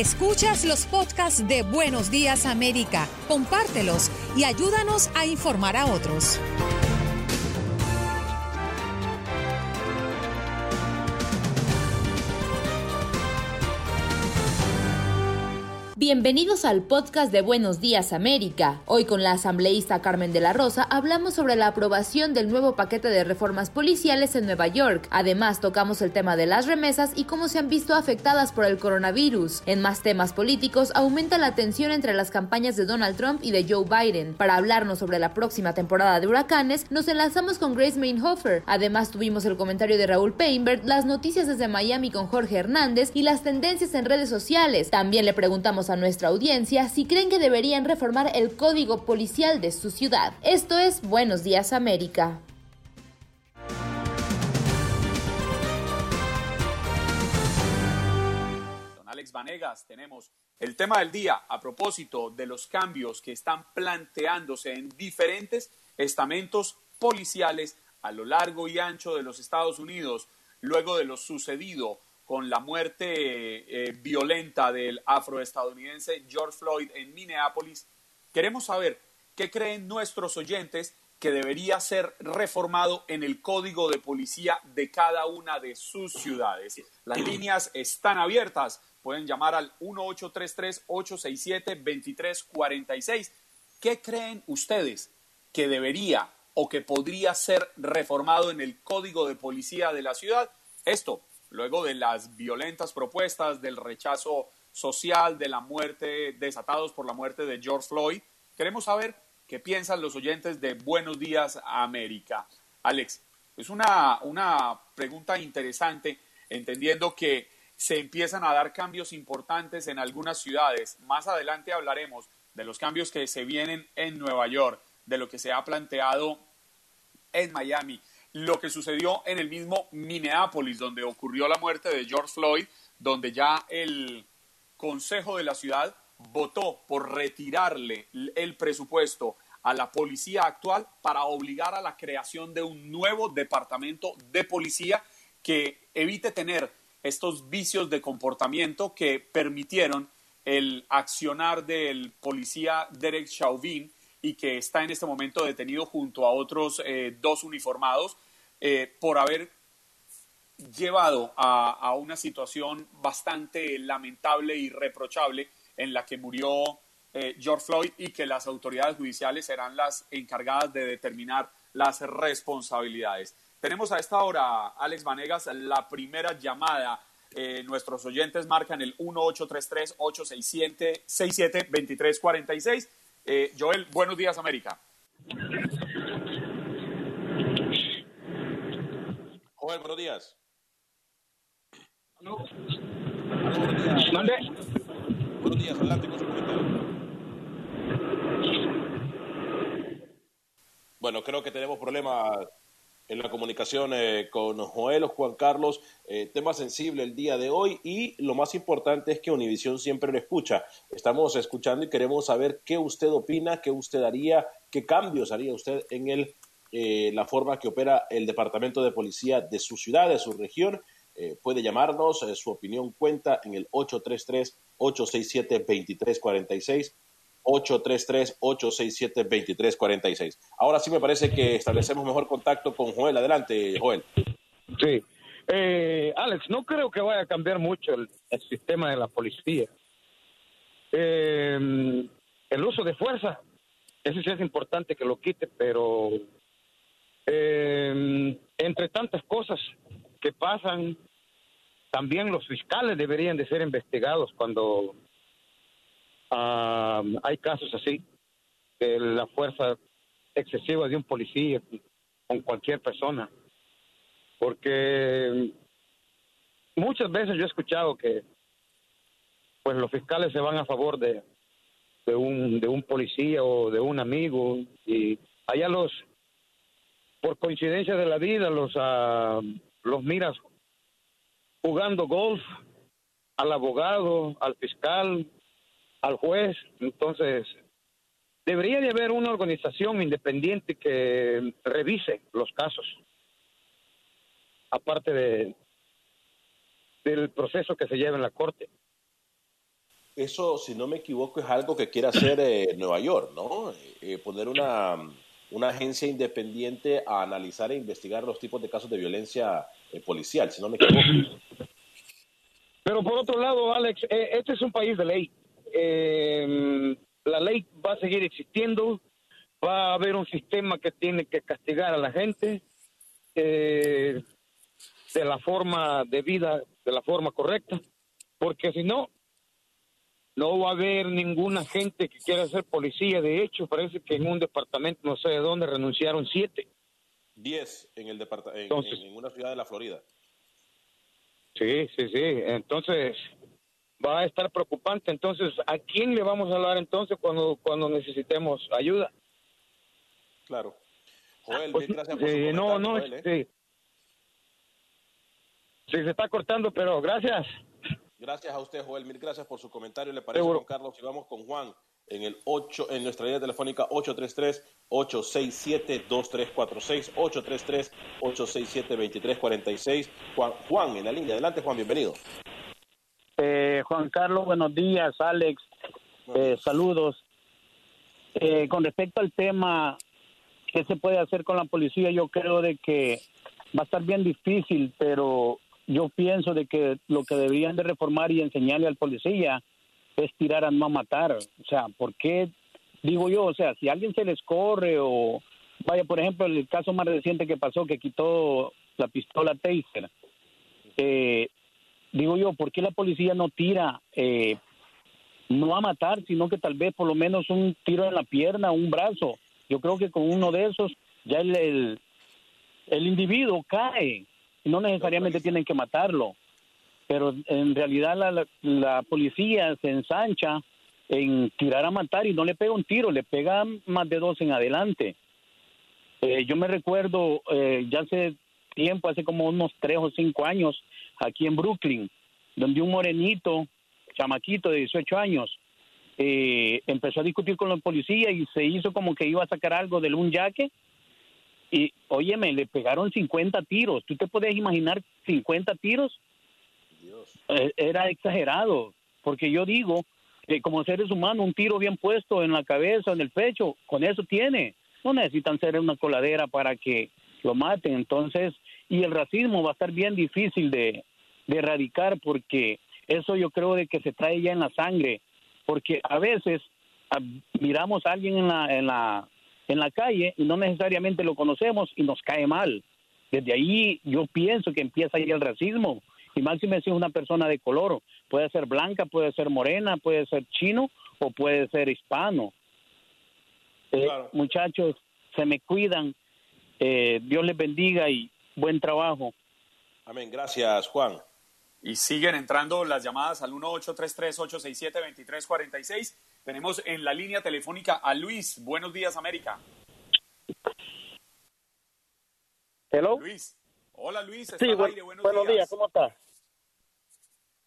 Escuchas los podcasts de Buenos Días América, compártelos y ayúdanos a informar a otros. Bienvenidos al podcast de Buenos Días América. Hoy con la asambleísta Carmen de la Rosa hablamos sobre la aprobación del nuevo paquete de reformas policiales en Nueva York. Además tocamos el tema de las remesas y cómo se han visto afectadas por el coronavirus. En más temas políticos aumenta la tensión entre las campañas de Donald Trump y de Joe Biden. Para hablarnos sobre la próxima temporada de huracanes, nos enlazamos con Grace Mainhofer. Además tuvimos el comentario de Raúl Painberg, las noticias desde Miami con Jorge Hernández y las tendencias en redes sociales. También le preguntamos a nuestra audiencia si creen que deberían reformar el código policial de su ciudad. Esto es Buenos Días América. Don Alex Vanegas, tenemos el tema del día a propósito de los cambios que están planteándose en diferentes estamentos policiales a lo largo y ancho de los Estados Unidos, luego de lo sucedido con la muerte eh, violenta del afroestadounidense George Floyd en Minneapolis. Queremos saber qué creen nuestros oyentes que debería ser reformado en el código de policía de cada una de sus ciudades. Las líneas están abiertas. Pueden llamar al 1833-867-2346. ¿Qué creen ustedes que debería o que podría ser reformado en el código de policía de la ciudad? Esto luego de las violentas propuestas del rechazo social, de la muerte, desatados por la muerte de George Floyd. Queremos saber qué piensan los oyentes de Buenos Días América. Alex, es una, una pregunta interesante, entendiendo que se empiezan a dar cambios importantes en algunas ciudades. Más adelante hablaremos de los cambios que se vienen en Nueva York, de lo que se ha planteado en Miami lo que sucedió en el mismo Minneapolis, donde ocurrió la muerte de George Floyd, donde ya el Consejo de la Ciudad votó por retirarle el presupuesto a la policía actual para obligar a la creación de un nuevo departamento de policía que evite tener estos vicios de comportamiento que permitieron el accionar del policía Derek Chauvin y que está en este momento detenido junto a otros eh, dos uniformados eh, por haber llevado a, una situación bastante lamentable y reprochable en la que murió eh, George Floyd y que las autoridades judiciales serán las encargadas de determinar las responsabilidades. Tenemos a esta hora, Alex Vanegas, la primera llamada. nuestros oyentes marcan el 1833-867-2346. Eh, Joel, buenos días, América. Joel, buenos días. buenos días. ¿Dónde? Buenos días, adelante con su Bueno, creo que tenemos problemas en la comunicación eh, con Joel o Juan Carlos. Eh, tema sensible el día de hoy y lo más importante es que Univisión siempre lo escucha. Estamos escuchando y queremos saber qué usted opina, qué usted haría, qué cambios haría usted en el, eh, la forma que opera el Departamento de Policía de su ciudad, de su región. puede llamarnos, su opinión cuenta en el 833-867-2346 833-867-2346. Ahora sí me parece que establecemos mejor contacto con Joel. Adelante, Joel. Sí. Eh, Alex, no creo que vaya a cambiar mucho el, sistema de la policía. Eh, el uso de fuerza, eso sí es importante que lo quite, pero eh, entre tantas cosas que pasan, también los fiscales deberían de ser investigados cuando Ah, hay casos así, de la fuerza excesiva de un policía con cualquier persona. Porque muchas veces yo he escuchado que pues los fiscales se van a favor de, de un de un policía o de un amigo y allá los por coincidencia de la vida los uh, los miras jugando golf al abogado, al fiscal, al juez. Entonces, debería de haber una organización independiente que revise los casos, aparte de del proceso que se lleva en la corte. eso, si no me equivoco, es algo que quiere hacer eh, Nueva York, ¿no? Eh, poner una, una, agencia independiente a analizar e investigar los tipos de casos de violencia eh, policial, si no me equivoco. Pero por otro lado, Alex, este es un país de ley. La ley va a seguir existiendo, va a haber un sistema que tiene que castigar a la gente de la forma debida, de la forma correcta, porque si no, no va a haber ninguna gente que quiera ser policía. De hecho, parece que en un departamento, no sé de dónde, renunciaron siete. Diez en, el departamento, en, una ciudad de la Florida. Sí, sí, sí. Entonces, va a estar preocupante. Entonces, ¿a quién le vamos a hablar entonces cuando, cuando necesitemos ayuda? Claro. Joel, pues, gracias por eh, No, no, ¿eh? sí. sí, se está cortando, pero gracias. Gracias a usted, Joel. Mil gracias por su comentario. Le parece, Juan Carlos, y vamos con Juan en el 8, en nuestra línea telefónica 833-867-2346, 833-867-2346. Juan, Juan, en la línea. Adelante, Juan, bienvenido. Eh, Juan Carlos, buenos días. Alex, eh, saludos. Eh, con respecto al tema, ¿qué se puede hacer con la policía? Yo creo de que va a estar bien difícil, pero yo pienso de que lo que deberían de reformar y enseñarle al policía es tirar a no matar. O sea, ¿por qué? Digo yo, o sea, si alguien se les corre o vaya, por ejemplo, el caso más reciente que pasó que quitó la pistola Taser. Eh, digo yo, ¿por qué la policía no tira eh, no a matar, sino que tal vez por lo menos un tiro en la pierna, un brazo? Yo creo que con uno de esos ya el, el, el individuo cae no necesariamente tienen que matarlo, pero en realidad la, la, policía se ensancha en tirar a matar y no le pega un tiro, le pega más de dos en adelante. Eh, yo me recuerdo eh, ya hace tiempo, hace como unos tres o cinco años, aquí en Brooklyn, donde un morenito, chamaquito de 18 años, eh, empezó a discutir con la policía y se hizo como que iba a sacar algo de un yaque y, óyeme, le pegaron 50 tiros. ¿Tú te puedes imaginar 50 tiros? Eh, era exagerado, porque yo digo que como seres humanos, un tiro bien puesto en la cabeza, en el pecho, con eso tiene. No necesitan ser una coladera para que lo maten. Entonces, y el racismo va a estar bien difícil de, de erradicar porque eso yo creo de que se trae ya en la sangre. Porque a veces miramos a alguien en la, en la en la calle y no necesariamente lo conocemos y nos cae mal. Desde ahí yo pienso que empieza ahí el racismo. Y máximo si es una persona de color, puede ser blanca, puede ser morena, puede ser chino o puede ser hispano. Eh, muchachos, se me cuidan. Eh, Dios les bendiga y buen trabajo. Amén. Gracias, Juan. Y siguen entrando las llamadas al 1833-867-2346. Tenemos en la línea telefónica a Luis. Buenos días, América. Hello. Luis. Hola, Luis. Sí, buenos, días. ¿Cómo está?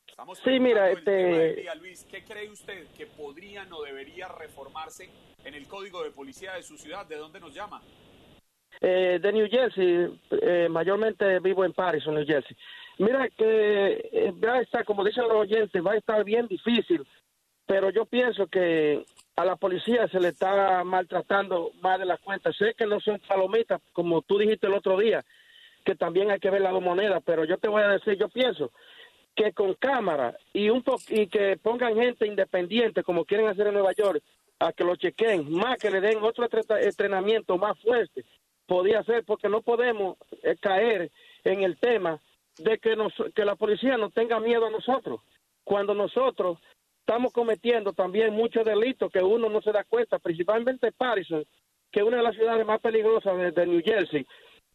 Estamos sí, mira, este... Luis, ¿qué cree usted que podría o debería reformarse en el código de policía de su ciudad? ¿De dónde nos llama? Eh, de New Jersey, eh, mayormente vivo en Paris, New Jersey. Mira que eh, va a estar, como dicen los oyentes, va a estar bien difícil, pero yo pienso que a la policía se le está maltratando más de la cuenta. Sé que no son palomitas, como tú dijiste el otro día, que también hay que ver las dos monedas, pero yo te voy a decir, yo pienso que con cámara y un y que pongan gente independiente como quieren hacer en Nueva York a que lo chequen, más que le den otro entrenamiento más fuerte, podía ser porque no podemos eh, caer en el tema de que, nos, que la policía no tenga miedo a nosotros, cuando nosotros estamos cometiendo también muchos delitos que uno no se da cuenta, principalmente Patterson, que es una de las ciudades más peligrosas de, New Jersey.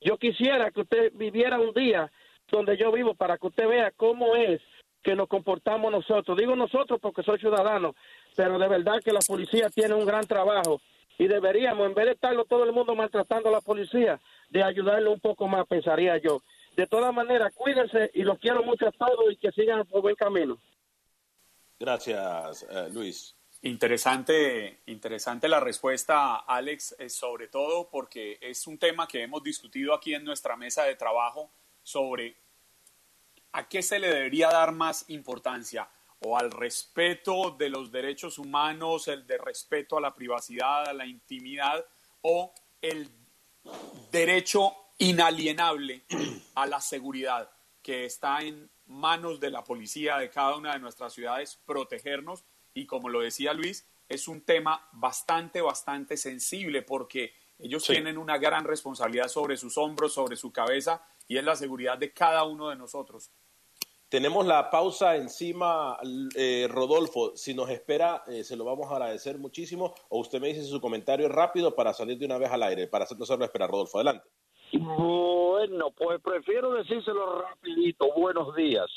Yo quisiera que usted viviera un día donde yo vivo para que usted vea cómo es que nos comportamos nosotros. Digo nosotros porque soy ciudadano, pero de verdad que la policía tiene un gran trabajo y deberíamos, en vez de estarlo todo el mundo maltratando a la policía, de ayudarle un poco más, pensaría yo. De todas maneras, cuídense y los quiero mucho a todos y que sigan por buen camino. Gracias, eh, Luis. Interesante, interesante la respuesta, Alex, eh, sobre todo porque es un tema que hemos discutido aquí en nuestra mesa de trabajo sobre a qué se le debería dar más importancia, o al respeto de los derechos humanos, el de respeto a la privacidad, a la intimidad, o el derecho inalienable a la seguridad que está en manos de la policía de cada una de nuestras ciudades, protegernos. Y como lo decía Luis, es un tema bastante, bastante sensible porque ellos tienen una gran responsabilidad sobre sus hombros, sobre su cabeza, y es la seguridad de cada uno de nosotros. Tenemos la pausa encima, eh, Rodolfo. Si nos espera, eh, se lo vamos a agradecer muchísimo. O usted me dice su comentario rápido para salir de una vez al aire, para hacernos esperar. Rodolfo, adelante. Bueno, pues prefiero decírselo rapidito. Buenos días.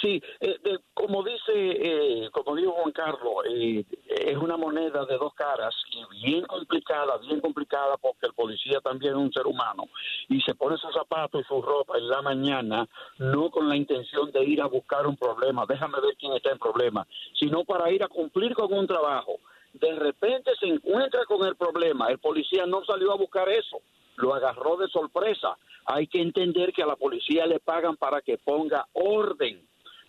Sí, eh, como dice, eh, como dijo Juan Carlos, eh, es una moneda de dos caras y bien complicada, bien complicada porque el policía también es un ser humano y se pone sus zapatos y su ropa en la mañana no con la intención de ir a buscar un problema, déjame ver quién está en problema, sino para ir a cumplir con un trabajo. De repente se encuentra con el problema, el policía no salió a buscar eso, lo agarró de sorpresa. Hay que entender que a la policía le pagan para que ponga orden.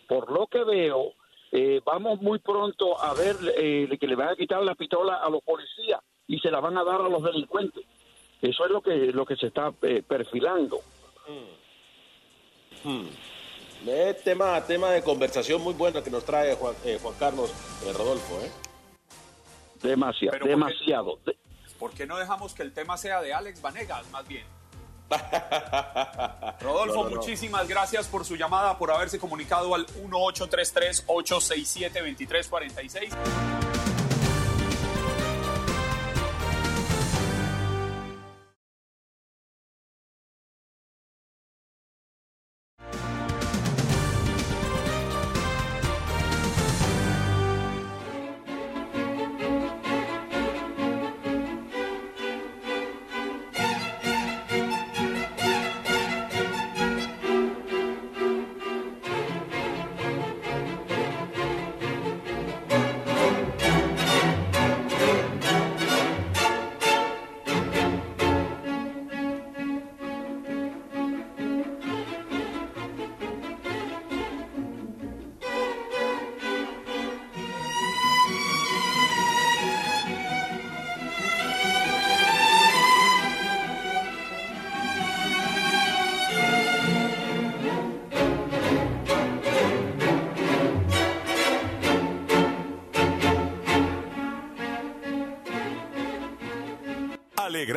Por lo que veo, eh, vamos muy pronto a ver eh, que le van a quitar la pistola a los policías y se la van a dar a los delincuentes. Eso es lo que, lo que se está eh, perfilando. Hmm. Hmm. tema, tema de conversación muy bueno que nos trae Juan, Juan Carlos Rodolfo. Demasiado, demasiado. ¿Por qué no dejamos que el tema sea de Alex Vanegas, más bien? Rodolfo, muchísimas gracias por su llamada, por haberse comunicado al 1833-867-2346.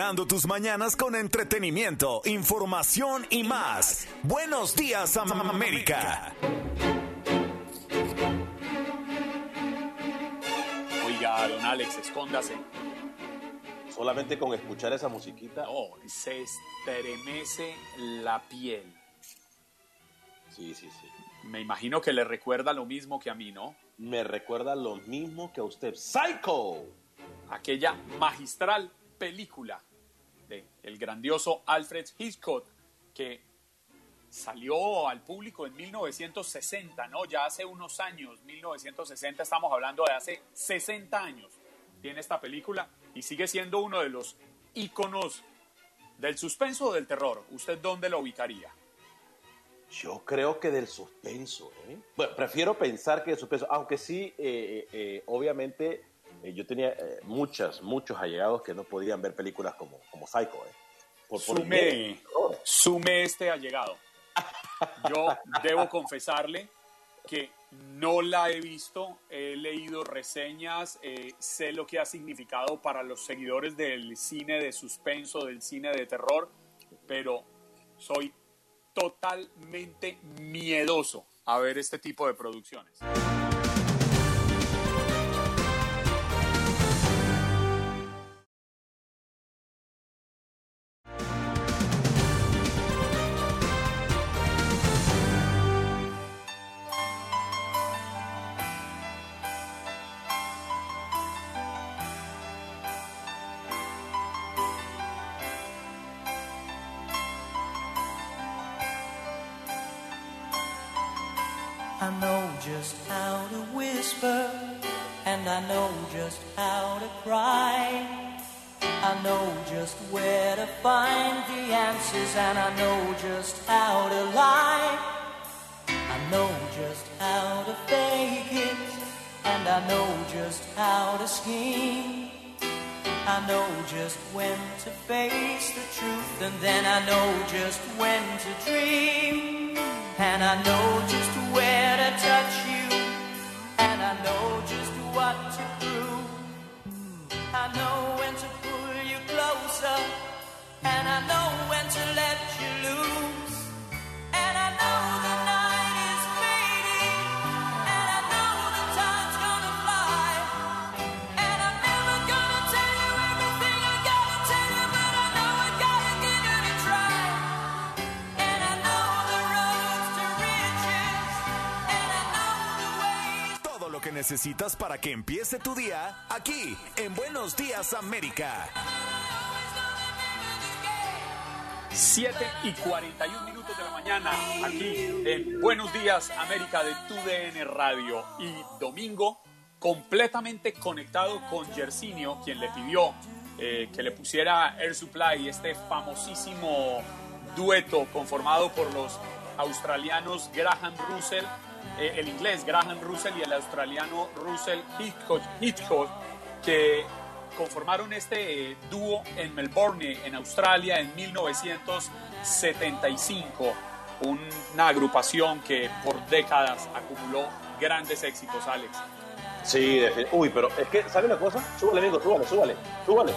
Alegrando tus mañanas con entretenimiento, información y más. Buenos días, América. Oiga, don Alex, escóndase. Solamente con escuchar esa musiquita. Oh, se estremece la piel. Sí, sí, sí. Me imagino que le recuerda lo mismo que a mí, ¿no? Me recuerda lo mismo que a usted. ¡Psycho! Aquella magistral película de el grandioso Alfred Hitchcock que salió al público en 1960, ¿no? Ya hace unos años, 1960, estamos hablando de hace 60 años, tiene esta película y sigue siendo uno de los íconos del suspenso o del terror. ¿Usted dónde lo ubicaría? Yo creo que del suspenso, ¿eh? Bueno, prefiero pensar que del suspenso, aunque sí, eh, eh, obviamente eh, yo tenía eh, muchas, muchos allegados que no podían ver películas como, como Psycho. Eh, por, sume, sume este allegado. Yo debo confesarle que no la he visto, he leído reseñas, sé lo que ha significado para los seguidores del cine de suspenso, del cine de terror, pero soy totalmente miedoso a ver este tipo de producciones. Que necesitas para que empiece tu día aquí en Buenos Días América. 7 y 41 minutos de la mañana aquí en Buenos Días América de TUDN Radio y domingo completamente conectado con Yersinio, quien le pidió eh, que le pusiera Air Supply, este famosísimo dueto conformado por los australianos Graham Russell, eh, el inglés Graham Russell y el australiano Russell Hitchcock, que conformaron este eh, dúo en Melbourne, en Australia, en 1975. Una agrupación que por décadas acumuló grandes éxitos, Alex. Sí, uy, pero es que, ¿sabe una cosa? Súbale, amigo, súbale, súbale, súbale.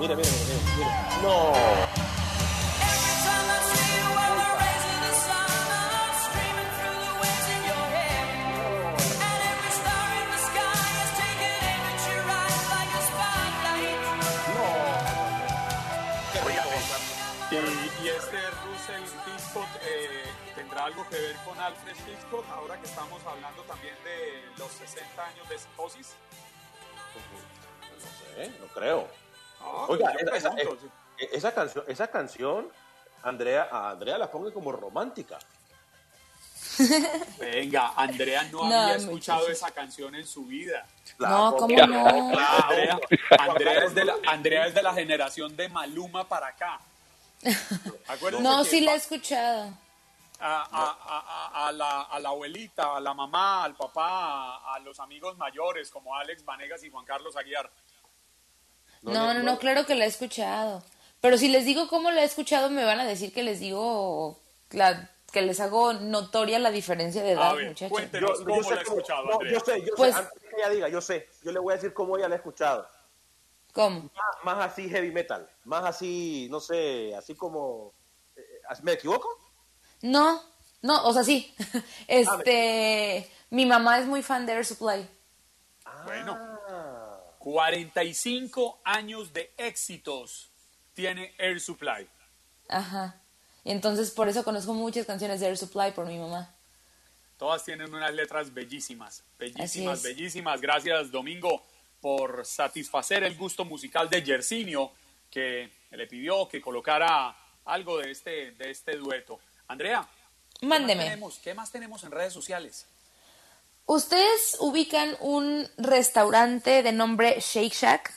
Mira, mira, mira, mira. No. Hitchcock eh, tendrá algo que ver con Alfred Hitchcock, ahora que estamos hablando también de los 60 años de psicosis. No sé, no creo. Ah, Oiga, yo esa, pregunto, esa- sí. esa canción, esa canción, Andrea, a Andrea la pongo como romántica. Venga, Andrea no, No, había escuchado esa canción en su vida. No, ¿cómo no? Andrea, Andrea es de la, Andrea es de la generación de Maluma para acá. Acuérdense No, sí la he escuchado. a, a- a- a- a la, a la abuelita, a la mamá, al papá, a, a los amigos mayores como Alex Vanegas y Juan Carlos Aguiar. No, no, no, claro que la he escuchado. Pero si les digo cómo la he escuchado, me van a decir que les digo la, que les hago notoria la diferencia de edad, A ver, muchachos. cuéntenos Yo- cómo yo sé la cómo- escuchado, no, yo sé, yo Pues- sé, antes que ella diga, yo sé, yo le voy a decir cómo ella la ha escuchado. ¿Cómo? Más, más así heavy metal, más así, no sé, así como... eh, ¿Me equivoco? No, no, o sea, sí. Este, mi mamá es muy fan de Air Supply. Bueno, Ah, 45 años de éxitos tiene Air Supply. Ajá. Entonces por eso conozco muchas canciones de Air Supply por mi mamá. Todas tienen unas letras bellísimas, bellísimas, bellísimas. Gracias, Domingo, por satisfacer el gusto musical de Yersinio, que le pidió que colocara algo de este, de este dueto. Andrea, ¿qué más, Mándeme. tenemos? ¿qué más tenemos en redes sociales? ¿Ustedes ubican un restaurante de nombre Shake Shack?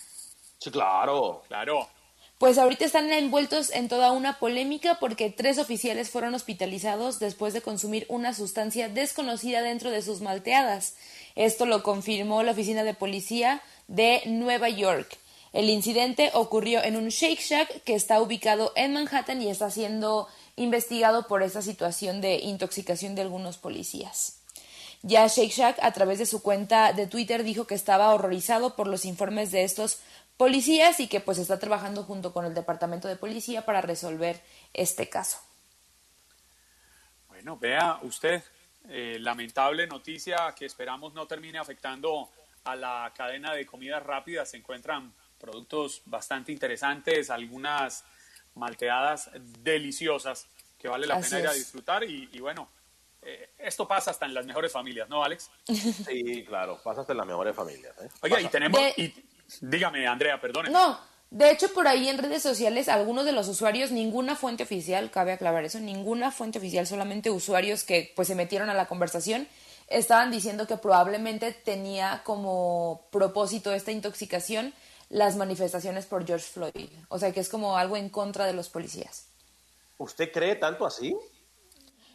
sí, claro. Claro, Pues ahorita están envueltos en toda una polémica porque tres oficiales fueron hospitalizados después de consumir una sustancia desconocida dentro de sus malteadas. Esto lo confirmó la oficina de policía de Nueva York. El incidente ocurrió en un Shake Shack que está ubicado en Manhattan y está siendo investigado por esta situación de intoxicación de algunos policías. Ya Shake Shack, a través de su cuenta de Twitter, dijo que estaba horrorizado por los informes de estos policías y que pues está trabajando junto con el departamento de policía para resolver este caso. bueno, vea usted, eh, lamentable noticia que esperamos no termine afectando a la cadena de comidas rápidas. Se encuentran productos bastante interesantes, algunas malteadas deliciosas que vale la Así pena ir a disfrutar y, y bueno, eh, esto pasa hasta en las mejores familias, ¿no, Alex? Sí, claro, pasaste en las mejores familias. ¿eh? Oiga, y Pasa. tenemos... De- y- dígame, Andrea, perdone. No, de hecho por ahí en redes sociales algunos de los usuarios, ninguna fuente oficial, cabe aclarar eso, ninguna fuente oficial, solamente usuarios que pues se metieron a la conversación, estaban diciendo que probablemente tenía como propósito esta intoxicación las manifestaciones por George Floyd. O sea que es como algo en contra de los policías. ¿Usted cree tanto así?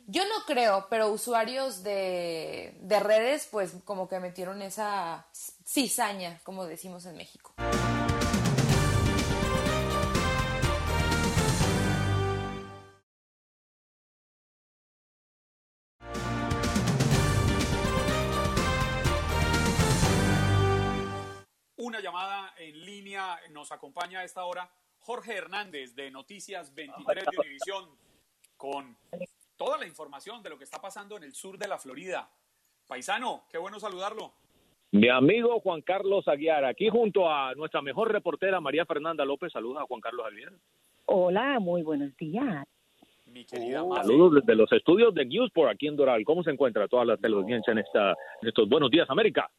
Yo no creo, pero usuarios de, de redes pues como que metieron esa cizaña, como decimos en México. Una llamada en línea nos acompaña a esta hora Jorge Hernández de Noticias 23 de Univisión con toda la información de lo que está pasando en el sur de la Florida. Paisano, qué bueno saludarlo. Mi amigo Juan Carlos Aguiar, aquí junto a nuestra mejor reportera María Fernanda López. Saluda a Juan Carlos Aguiar. Hola, muy buenos días. Mi querida uh, Saludos desde los estudios de Newsport aquí en Doral. ¿Cómo se encuentra toda la teleaudiencia en, esta, en estos buenos días, América?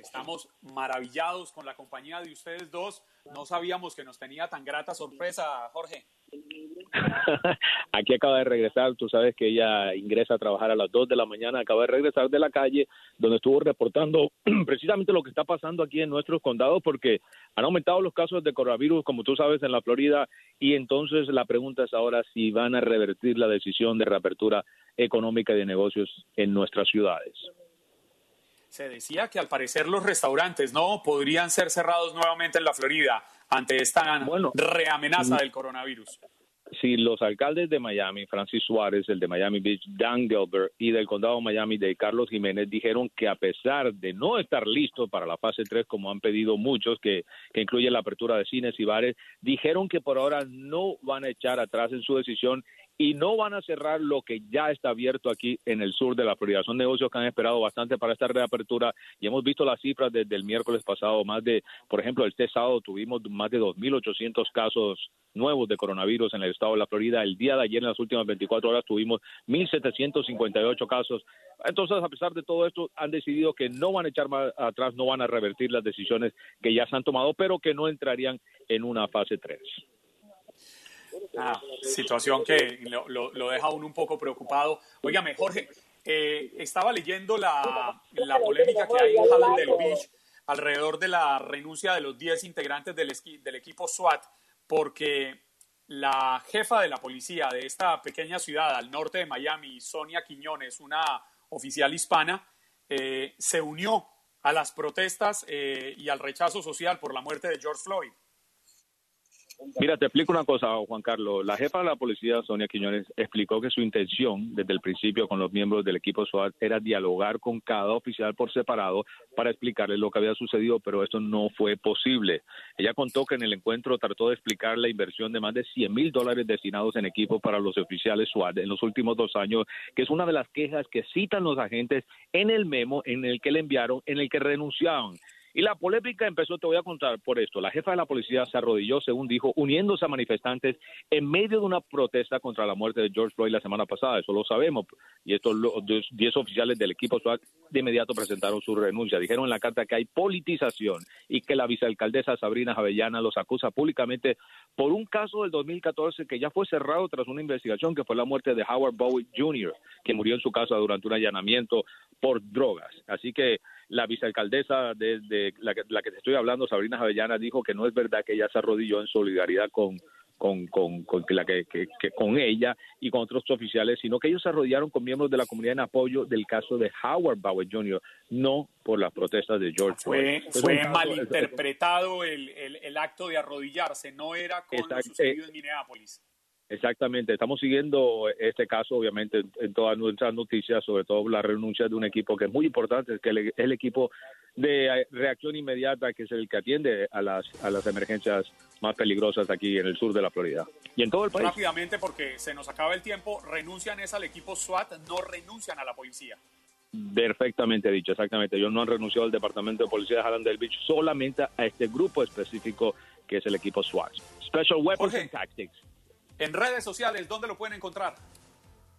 Estamos maravillados con la compañía de ustedes dos. No sabíamos que nos tenía tan grata sorpresa, Jorge. Aquí acaba de regresar, tú sabes que ella ingresa a trabajar a las 2 de la mañana, acaba de regresar de la calle donde estuvo reportando precisamente lo que está pasando aquí en nuestros condados porque han aumentado los casos de coronavirus, como tú sabes, en la Florida y entonces la pregunta es ahora si van a revertir la decisión de reapertura económica de negocios en nuestras ciudades se decía que al parecer los restaurantes no podrían ser cerrados nuevamente en la Florida ante esta reamenaza mm. del coronavirus. Si los alcaldes de Miami, Francis Suárez, el de Miami Beach, Dan Gilbert y del condado de Miami de Carlos Jiménez dijeron que a pesar de no estar listos para la fase 3 como han pedido muchos, que, que incluye la apertura de cines y bares, dijeron que por ahora no van a echar atrás en su decisión y no van a cerrar lo que ya está abierto aquí en el sur de la Florida. Son negocios que han esperado bastante para esta reapertura y hemos visto las cifras desde el miércoles pasado. Más de, por ejemplo, este sábado tuvimos más de 2.800 casos nuevos de coronavirus en el estado de la Florida. El día de ayer, en las últimas 24 horas, tuvimos 1.758 casos. Entonces, a pesar de todo esto, han decidido que no van a echar más atrás, no van a revertir las decisiones que ya se han tomado, pero que no entrarían en una fase 3. Ah, situación que lo, deja uno un poco preocupado. Óigame, Jorge, eh, estaba leyendo la, polémica que hay en Hallandale Beach alrededor de la renuncia de los 10 integrantes del, del equipo SWAT, porque la jefa de la policía de esta pequeña ciudad al norte de Miami, Sonia Quiñones, una oficial hispana, eh, se unió a las protestas eh, y al rechazo social por la muerte de George Floyd. Mira, te explico una cosa, Juan Carlos. La jefa de la policía, Sonia Quiñones, explicó que su intención desde el principio con los miembros del equipo SWAT era dialogar con cada oficial por separado para explicarles lo que había sucedido, pero esto no fue posible. Ella contó que en el encuentro trató de explicar la inversión de más de 100 mil dólares destinados en equipo para los oficiales SWAT en los últimos dos años, que es una de las quejas que citan los agentes en el memo en el que le enviaron, en el que renunciaron. Y la polémica empezó, te voy a contar por esto. La jefa de la policía se arrodilló, según dijo, uniéndose a manifestantes en medio de una protesta contra la muerte de George Floyd la semana pasada. Eso lo sabemos. Y estos 10 oficiales del equipo SWAT de inmediato presentaron su renuncia. Dijeron en la carta que hay politización y que la vicealcaldesa Sabrina Javellana los acusa públicamente por un caso del 2014 que ya fue cerrado tras una investigación que fue la muerte de Howard Bowie Jr., que murió en su casa durante un allanamiento por drogas. Así que la vicealcaldesa de, la, que, la, que, te estoy hablando, Sabrina Javellana, dijo que no es verdad que ella se arrodilló en solidaridad con, con, con, con, la que, con ella y con otros oficiales, sino que ellos se arrodillaron con miembros de la comunidad en apoyo del caso de Howard Bauer Jr., no por las protestas de George Fue, fue malinterpretado el, el, el, acto de arrodillarse, no era con lo sucedido en Minneapolis. Exactamente, estamos siguiendo este caso, obviamente, en todas nuestras noticias, sobre todo la renuncia de un equipo que es muy importante, que es el equipo de reacción inmediata, que es el que atiende a las, a las emergencias más peligrosas aquí en el sur de la Florida y en todo el país. Rápidamente, porque se nos acaba el tiempo, renuncian es al equipo SWAT, no renuncian a la policía. Perfectamente dicho, exactamente. Ellos no han renunciado al Departamento de Policía de Hallandale Beach, solamente a este grupo específico que es el equipo SWAT. Special Weapons and Tactics. En redes sociales, ¿dónde lo pueden encontrar?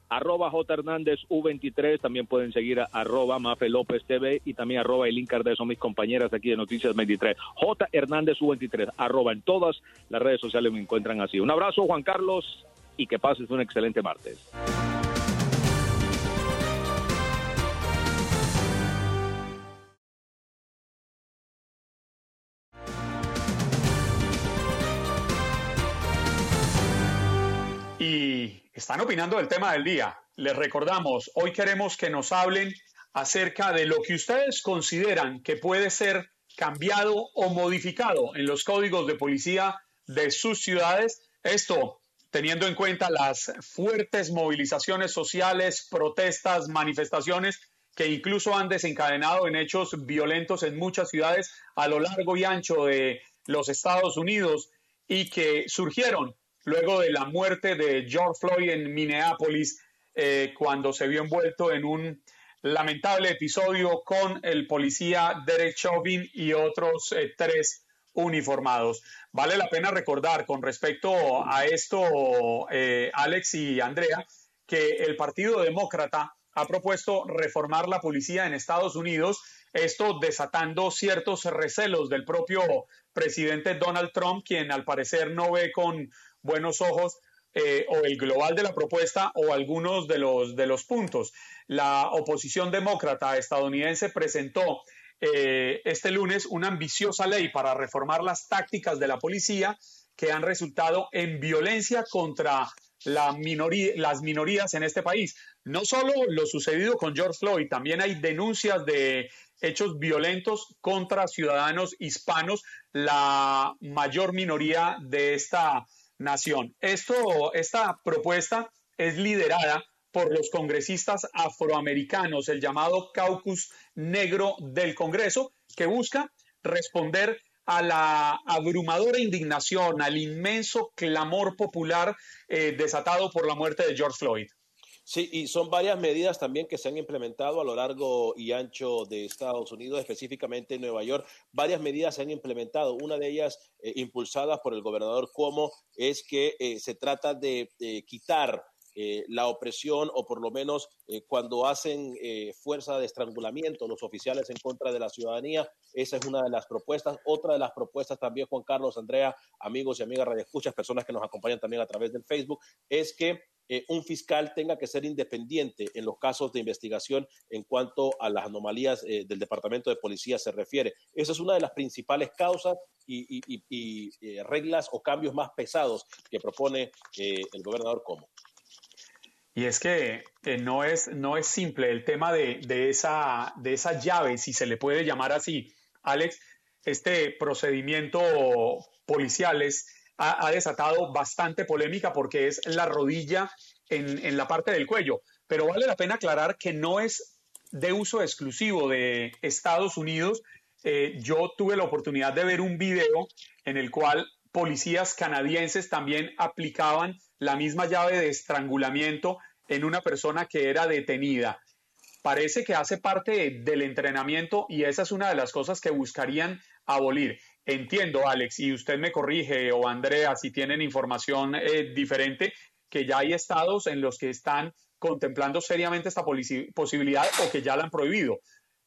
Arroba J Hernández U23, también pueden seguir a arroba Mafe López TV y también arroba Elin Cardés, son mis compañeras aquí de Noticias 23. J Hernández U23, arroba en todas las redes sociales me encuentran así. Un abrazo Juan Carlos y que pases un excelente martes. Están opinando del tema del día. Les recordamos, hoy queremos que nos hablen acerca de lo que ustedes consideran que puede ser cambiado o modificado en los códigos de policía de sus ciudades. Esto teniendo en cuenta las fuertes movilizaciones sociales, protestas, manifestaciones que incluso han desencadenado en hechos violentos en muchas ciudades a lo largo y ancho de los Estados Unidos y que surgieron luego de la muerte de George Floyd en Minneapolis, eh, cuando se vio envuelto en un lamentable episodio con el policía Derek Chauvin y otros eh, tres uniformados. Vale la pena recordar con respecto a esto, eh, Alex y Andrea, que el Partido Demócrata ha propuesto reformar la policía en Estados Unidos, esto desatando ciertos recelos del propio presidente Donald Trump, quien al parecer no ve con buenos ojos eh, o el global de la propuesta o algunos de los, de los puntos. La oposición demócrata estadounidense presentó eh, este lunes una ambiciosa ley para reformar las tácticas de la policía que han resultado en violencia contra la minoría, las minorías en este país. No solo lo sucedido con George Floyd, también hay denuncias de hechos violentos contra ciudadanos hispanos, la mayor minoría de esta nación. Esto, esta propuesta es liderada por los congresistas afroamericanos, el llamado caucus negro del Congreso, que busca responder a la abrumadora indignación, al inmenso clamor popular eh, desatado por la muerte de George Floyd. Sí, y son varias medidas también que se han implementado a lo largo y ancho de Estados Unidos, específicamente en Nueva York. Varias medidas se han implementado. Una de ellas, eh, impulsadas por el gobernador Cuomo, es que eh, se trata de quitar eh, la opresión o por lo menos cuando hacen fuerza de estrangulamiento los oficiales en contra de la ciudadanía. Esa es una de las propuestas. Otra de las propuestas también, Juan Carlos, Andrea, amigos y amigas radioescuchas, personas que nos acompañan también a través del Facebook, es que eh, un fiscal tenga que ser independiente en los casos de investigación en cuanto a las anomalías eh, del Departamento de Policía se refiere. Esa es una de las principales causas y, eh, reglas o cambios más pesados que propone el gobernador Como. Y es que no, es, no es simple el tema de, esa, de esa llave, si se le puede llamar así. Alex, este procedimiento policial es ha, desatado bastante polémica porque es la rodilla en, la parte del cuello. Pero vale la pena aclarar que no es de uso exclusivo de Estados Unidos. Eh, yo tuve la oportunidad de ver un video en el cual policías canadienses también aplicaban la misma llave de estrangulamiento en una persona que era detenida. Parece que hace parte del entrenamiento y esa es una de las cosas que buscarían abolir. Entiendo, Alex, y usted me corrige, o Andrea, si tienen información eh, diferente, que ya hay estados en los que están contemplando seriamente esta posibilidad o que ya la han prohibido.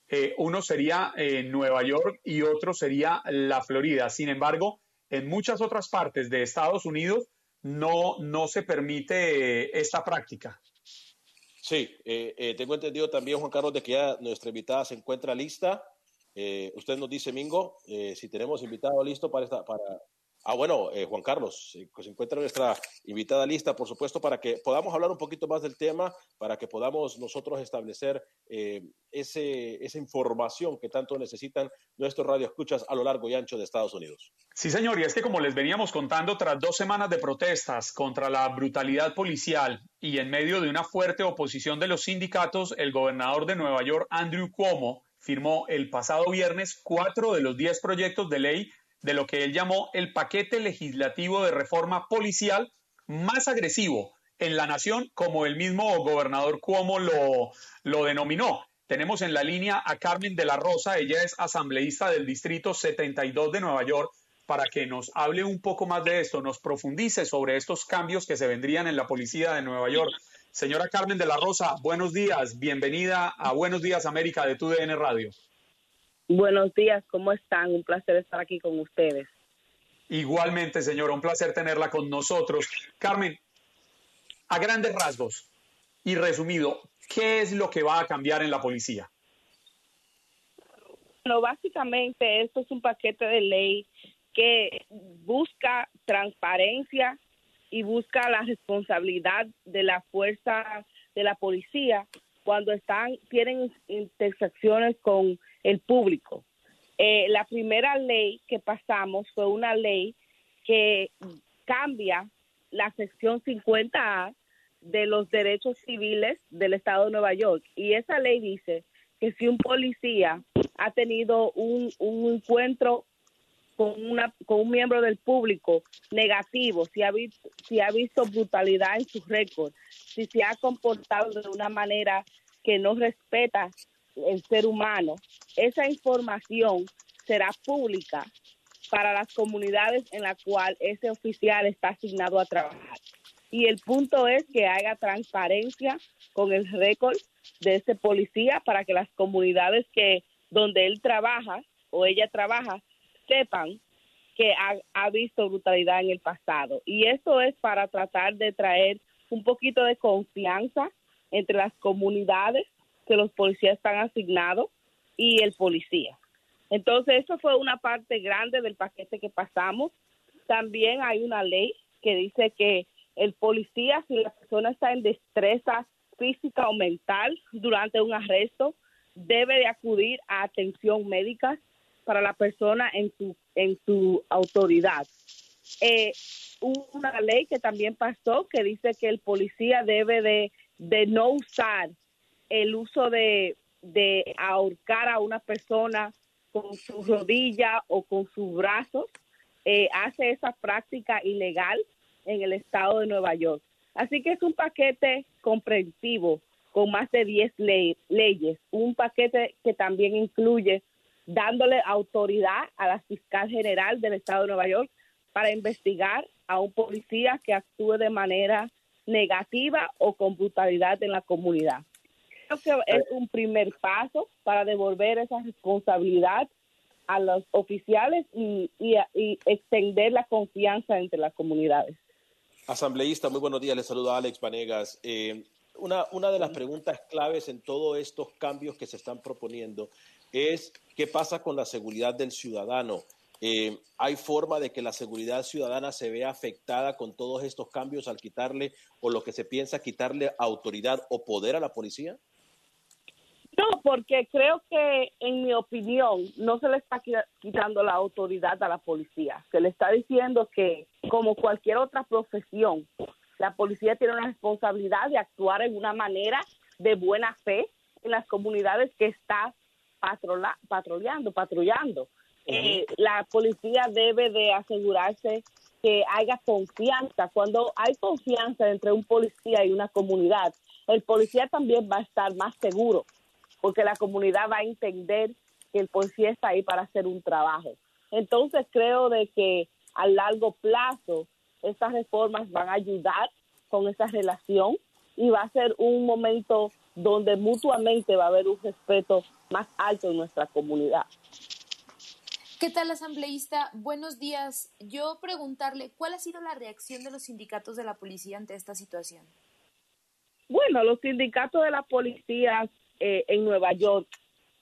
Eh, uno sería eh, Nueva York y otro sería la Florida. Sin embargo, en muchas otras partes de Estados Unidos no, no se permite esta práctica. Sí, tengo entendido también, Juan Carlos, de que ya nuestra invitada se encuentra lista. Eh, usted nos dice, Mingo, eh, si tenemos invitado listo para esta, para, Ah, bueno, eh, Juan Carlos, se encuentra nuestra invitada lista, por supuesto, para que podamos hablar un poquito más del tema, para que podamos nosotros establecer ese, esa información que tanto necesitan nuestros radioescuchas a lo largo y ancho de Estados Unidos. Sí, señor, y es que como les veníamos contando, tras dos semanas de protestas contra la brutalidad policial y en medio de una fuerte oposición de los sindicatos, el gobernador de Nueva York, Andrew Cuomo, firmó el pasado viernes cuatro de los diez proyectos de ley de lo que él llamó el paquete legislativo de reforma policial más agresivo en la nación, como el mismo gobernador Cuomo lo, lo denominó. Tenemos en la línea a Carmen de la Rosa, ella es asambleísta del Distrito 72 de Nueva York, para que nos hable un poco más de esto, nos profundice sobre estos cambios que se vendrían en la policía de Nueva York. Señora Carmen de la Rosa, buenos días, bienvenida a Buenos Días América de TUDN Radio. Buenos días, ¿cómo están? Un placer estar aquí con ustedes. Igualmente, señora, un placer tenerla con nosotros. Carmen, a grandes rasgos y resumido, ¿qué es lo que va a cambiar en la policía? Bueno, básicamente esto es un paquete de ley que busca transparencia y busca la responsabilidad de la fuerza de la policía cuando están tienen intersecciones con el público. Eh, la primera ley que pasamos fue una ley que cambia la sección 50A de los derechos civiles del Estado de Nueva York. Y esa ley dice que si un policía ha tenido un, un encuentro con, una, con un miembro del público negativo, si ha, visto, si ha visto brutalidad en su récord, si se ha comportado de una manera que no respeta el ser humano, esa información será pública para las comunidades en las cuales ese oficial está asignado a trabajar. Y el punto es que haya transparencia con el récord de ese policía para que las comunidades que donde él trabaja o ella trabaja sepan que ha, visto brutalidad en el pasado. Y esto es para tratar de traer un poquito de confianza entre las comunidades que los policías están asignados y el policía. Entonces, eso fue una parte grande del paquete que pasamos. También hay una ley que dice que el policía, si la persona está en destreza física o mental durante un arresto, debe de acudir a atención médica para la persona en su, en su autoridad. Eh, una ley que también pasó que dice que el policía debe de, de no usar el uso de, de ahorcar a una persona con su rodilla o con sus brazos, eh, hace esa práctica ilegal en el estado de Nueva York. Así que es un paquete comprensivo con más de 10 leyes, un paquete que también incluye dándole autoridad a la fiscal general del estado de Nueva York para investigar a un policía que actúe de manera negativa o con brutalidad en la comunidad. Creo que es un primer paso para devolver esa responsabilidad a los oficiales y, y extender la confianza entre las comunidades. Asambleísta, muy buenos días. Les saluda Alex Vanegas. Eh, una, una de las preguntas claves en todos estos cambios que se están proponiendo es qué pasa con la seguridad del ciudadano. Eh, ¿Hay forma de que la seguridad ciudadana se vea afectada con todos estos cambios al quitarle o lo que se piensa quitarle autoridad o poder a la policía? No, porque creo que, en mi opinión, no se le está quitando la autoridad a la policía. Se le está diciendo que, como cualquier otra profesión, la policía tiene una responsabilidad de actuar en una manera de buena fe en las comunidades que está patrullando, patrullando. Eh, la policía debe de asegurarse que haya confianza. Cuando hay confianza entre un policía y una comunidad, el policía también va a estar más seguro porque la comunidad va a entender que el policía está ahí para hacer un trabajo. Entonces creo de que a largo plazo estas reformas van a ayudar con esa relación y va a ser un momento donde mutuamente va a haber un respeto más alto en nuestra comunidad. ¿Qué tal, asambleísta? Buenos días. Yo preguntarle, ¿cuál ha sido la reacción de los sindicatos de la policía ante esta situación? Bueno, los sindicatos de la policía eh, en Nueva York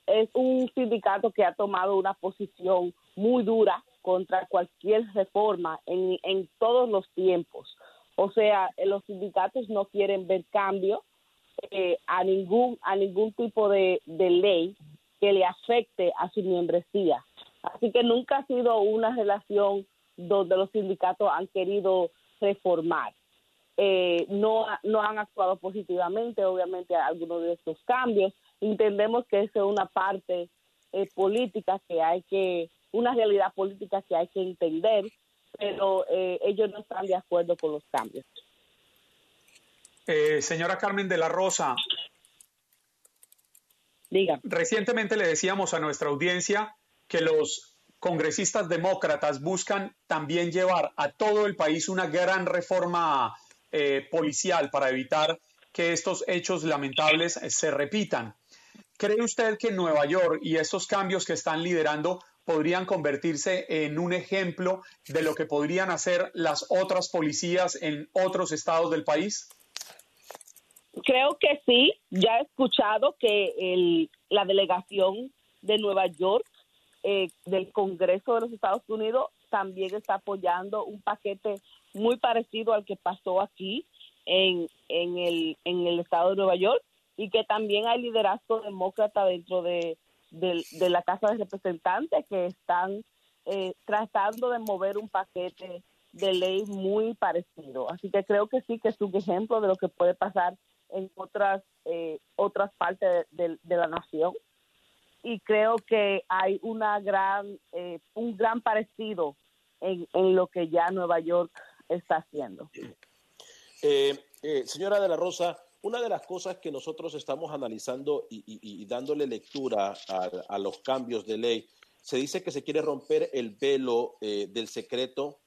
es un sindicato que ha tomado una posición muy dura contra cualquier reforma en, en todos los tiempos. O sea, eh, los sindicatos no quieren ver cambio eh, a ningún a ningún tipo de, de ley que le afecte a su membresía. Así que nunca ha sido una relación donde los sindicatos han querido reformar. Eh, no, no han actuado positivamente, obviamente, algunos de estos cambios. Entendemos que es una parte eh, política que hay que, una realidad política que hay que entender, pero eh, ellos no están de acuerdo con los cambios. Señora Carmen de la Rosa. Diga. Recientemente le decíamos a nuestra audiencia que los congresistas demócratas buscan también llevar a todo el país una gran reforma eh, policial para evitar que estos hechos lamentables se repitan. ¿Cree usted que Nueva York y estos cambios que están liderando podrían convertirse en un ejemplo de lo que podrían hacer las otras policías en otros estados del país? Creo que sí. Ya he escuchado que el, la delegación de Nueva York eh, del Congreso de los Estados Unidos también está apoyando un paquete muy parecido al que pasó aquí en, el estado de Nueva York y que también hay liderazgo demócrata dentro de, de, la Casa de Representantes que están eh, tratando de mover un paquete de ley muy parecido. Así que creo que sí que es un ejemplo de lo que puede pasar en otras eh, otras partes de, la nación y creo que hay una gran eh, un gran parecido en, en, lo que ya Nueva York está haciendo. señora de la Rosa, una de las cosas que nosotros estamos analizando y, dándole lectura a, los cambios de ley, se dice que se quiere romper el velo eh, del secreto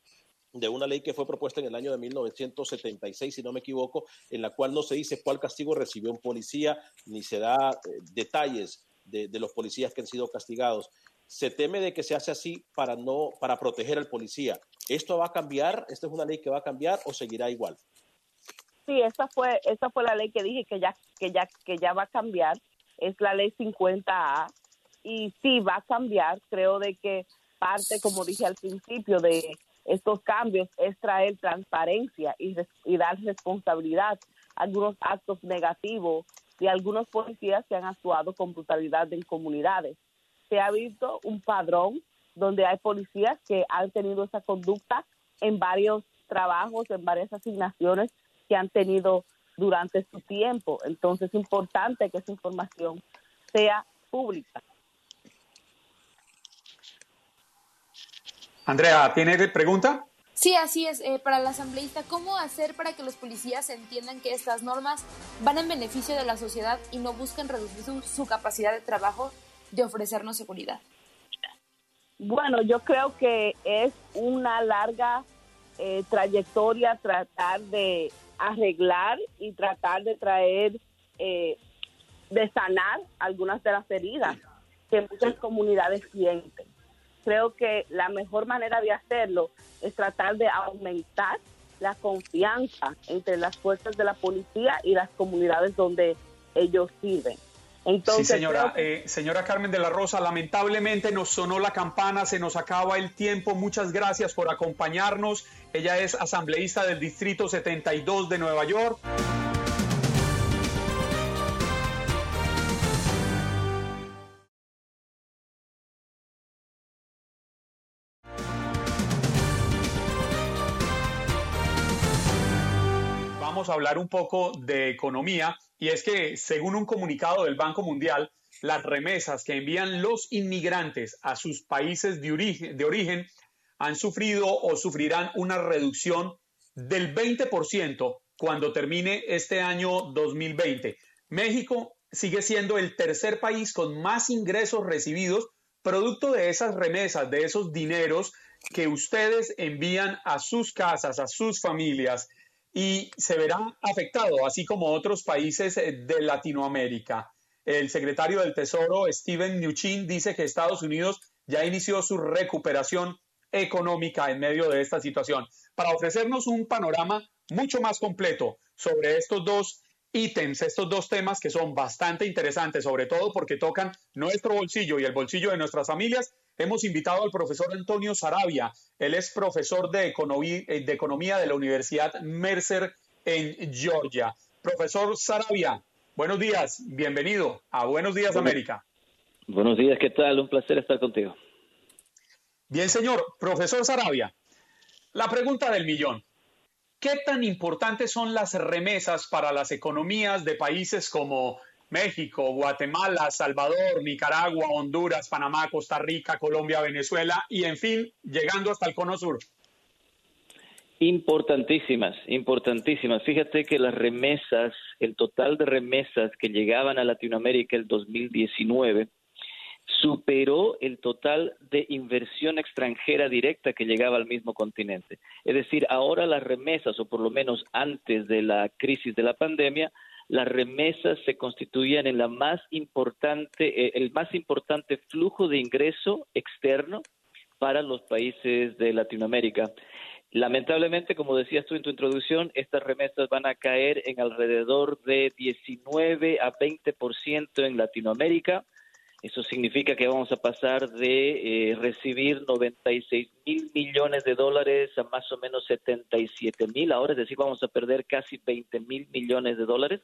de una ley que fue propuesta en el año de 1976, si no me equivoco, en la cual no se dice cuál castigo recibió un policía, ni se da eh, detalles de, de, los policías que han sido castigados. Se teme de que se hace así para no para proteger al policía. ¿Esto va a cambiar? ¿Esta es una ley que va a cambiar o seguirá igual? Sí, esa fue esa fue la ley que dije que ya que ya que ya va a cambiar, es la ley 50A y sí va a cambiar, creo de que parte como dije al principio de estos cambios es traer transparencia y, y dar responsabilidad a algunos actos negativos de algunos policías que han actuado con brutalidad en comunidades. Se ha visto un padrón donde hay policías que han tenido esa conducta en varios trabajos, en varias asignaciones que han tenido durante su tiempo. Entonces es importante que esa información sea pública. Andrea, ¿tiene pregunta? Sí, así es. Eh, para la asambleísta, ¿cómo hacer para que los policías entiendan que estas normas van en beneficio de la sociedad y no buscan reducir su, capacidad de trabajo de ofrecernos seguridad? Bueno, yo creo que es una larga eh, trayectoria tratar de arreglar y tratar de traer, eh, de sanar algunas de las heridas que muchas comunidades sienten. Creo que la mejor manera de hacerlo es tratar de aumentar la confianza entre las fuerzas de la policía y las comunidades donde ellos viven sí, señora, eh, señora Carmen de la Rosa, lamentablemente nos sonó la campana, se nos acaba el tiempo. Muchas gracias por acompañarnos. Ella es asambleísta del Distrito 72 de Nueva York. Hablar un poco de economía y es que, según un comunicado del Banco Mundial, las remesas que envían los inmigrantes a sus países de origen, de origen han sufrido o sufrirán una reducción del 20% cuando termine este año 2020. México sigue siendo el tercer país con más ingresos recibidos producto de esas remesas, de esos dineros que ustedes envían a sus casas, a sus familias y se verá afectado, así como otros países eh, de Latinoamérica. El secretario del Tesoro, Steven Mnuchin, dice que Estados Unidos ya inició su recuperación económica en medio de esta situación, para ofrecernos un panorama mucho más completo sobre estos dos ítems, estos dos temas que son bastante interesantes, sobre todo porque tocan nuestro bolsillo y el bolsillo de nuestras familias hemos invitado al profesor Antonio Sarabia. Él es profesor de economía, eh, de economía de la Universidad Mercer en Georgia. Profesor Sarabia, buenos días, bienvenido a Buenos Días América. Buenos días, ¿qué tal? Un placer estar contigo. Bien, señor. Profesor Sarabia, la pregunta del millón. ¿Qué tan importantes son las remesas para las economías de países como México, Guatemala, Salvador, Nicaragua, Honduras, Panamá, Costa Rica, Colombia, Venezuela y, en fin, llegando hasta el Cono Sur. Importantísimas, importantísimas. Fíjate que las remesas, el total de remesas que llegaban a Latinoamérica el 2019 superó el total de inversión extranjera directa que llegaba al mismo continente. Es decir, ahora las remesas, o por lo menos antes de la crisis de la pandemia, las remesas se constituían en la más importante, eh, el más importante flujo de ingreso externo para los países de Latinoamérica. Lamentablemente, como decías tú en tu introducción, estas remesas van a caer en alrededor de 19 a 20% en Latinoamérica, Eso significa que vamos a pasar de eh, recibir 96 mil millones de dólares a más o menos 77 mil ahora, es decir, vamos a perder casi 20 mil millones de dólares.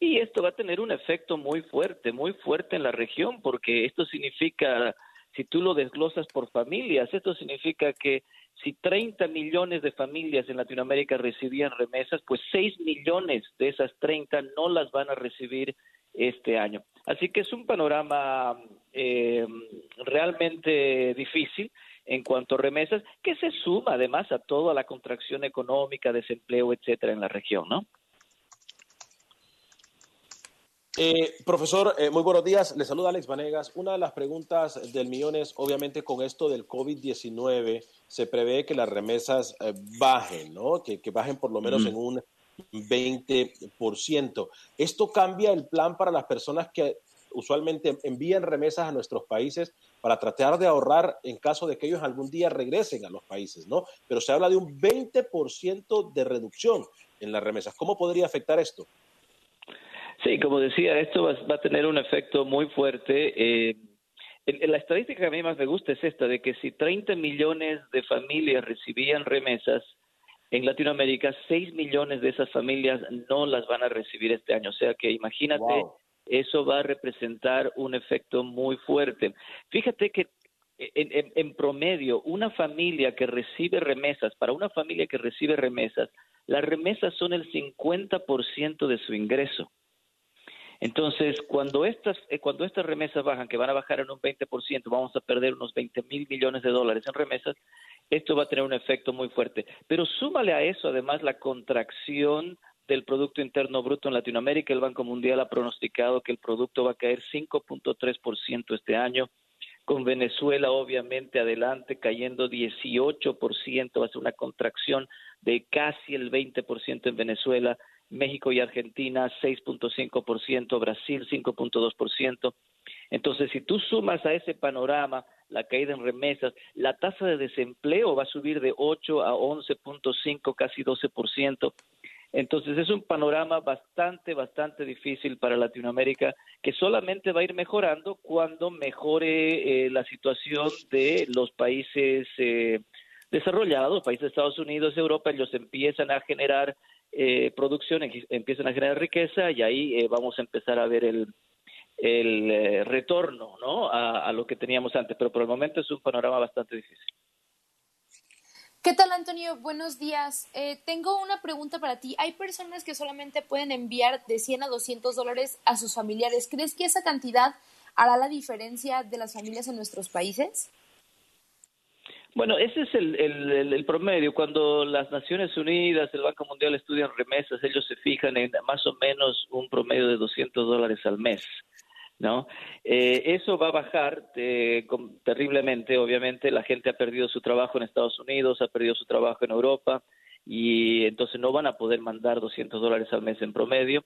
Y esto va a tener un efecto muy fuerte, muy fuerte en la región, porque esto significa, si tú lo desglosas por familias, esto significa que si 30 millones de familias en Latinoamérica recibían remesas, pues 6 millones de esas 30 no las van a recibir este año. Así que es un panorama eh, realmente difícil en cuanto a remesas, que se suma además a toda la contracción económica, desempleo, etcétera, en la región, ¿no? Eh, profesor, eh, muy buenos días. Le saluda Alex Vanegas. Una de las preguntas del millón es, obviamente, con esto del COVID-19, se prevé que las remesas eh, bajen, ¿no? Que, bajen por lo menos en un 20%. ¿Esto cambia el plan para las personas que usualmente envían remesas a nuestros países para tratar de ahorrar en caso de que ellos algún día regresen a los países, ¿no? Pero se habla de un 20% de reducción en las remesas. ¿Cómo podría afectar esto? Sí, como decía, esto va, a tener un efecto muy fuerte. Eh, la estadística que a mí más me gusta es esta, de que si 30 millones de familias recibían remesas, en Latinoamérica 6 millones de esas familias no las van a recibir este año. O sea que imagínate, eso va a representar un efecto muy fuerte. Fíjate que en, en, promedio, una familia que recibe remesas, para una familia que recibe remesas, las remesas son el 50% de su ingreso. Entonces, cuando estas, eh, cuando estas remesas bajan, que van a bajar en un 20%, vamos a perder unos 20 mil millones de dólares en remesas, esto va a tener un efecto muy fuerte. Pero súmale a eso, además, la contracción del Producto Interno Bruto en Latinoamérica. El Banco Mundial ha pronosticado que el producto va a caer 5.3% este año, con Venezuela obviamente adelante cayendo 18%, va a ser una contracción de casi el 20% en Venezuela México y Argentina 6.5%, Brasil 5.2%. Entonces, si tú sumas a ese panorama la caída en remesas, la tasa de desempleo va a subir de 8 a 11.5, casi 12%. Entonces es un panorama bastante, bastante difícil para Latinoamérica que solamente va a ir mejorando cuando mejore eh, la situación de los países eh, desarrollados, países de Estados Unidos, Europa, ellos empiezan a generar eh, producción, empiezan a generar riqueza y ahí eh, vamos a empezar a ver el, el eh, retorno ¿no? A, lo que teníamos antes, pero por el momento es un panorama bastante difícil. ¿Qué tal, Antonio? Buenos días. tengo una pregunta para ti. Hay personas que solamente pueden enviar de 100 a 200 dólares a sus familiares. ¿Crees que esa cantidad hará la diferencia de las familias en nuestros países? Bueno, ese es el, el, promedio. Cuando las Naciones Unidas, el Banco Mundial estudian remesas, ellos se fijan en más o menos un promedio de 200 dólares al mes. ¿no? Eh, eso va a bajar eh, terriblemente, obviamente. La gente ha perdido su trabajo en Estados Unidos, ha perdido su trabajo en Europa y entonces no van a poder mandar 200 dólares al mes en promedio.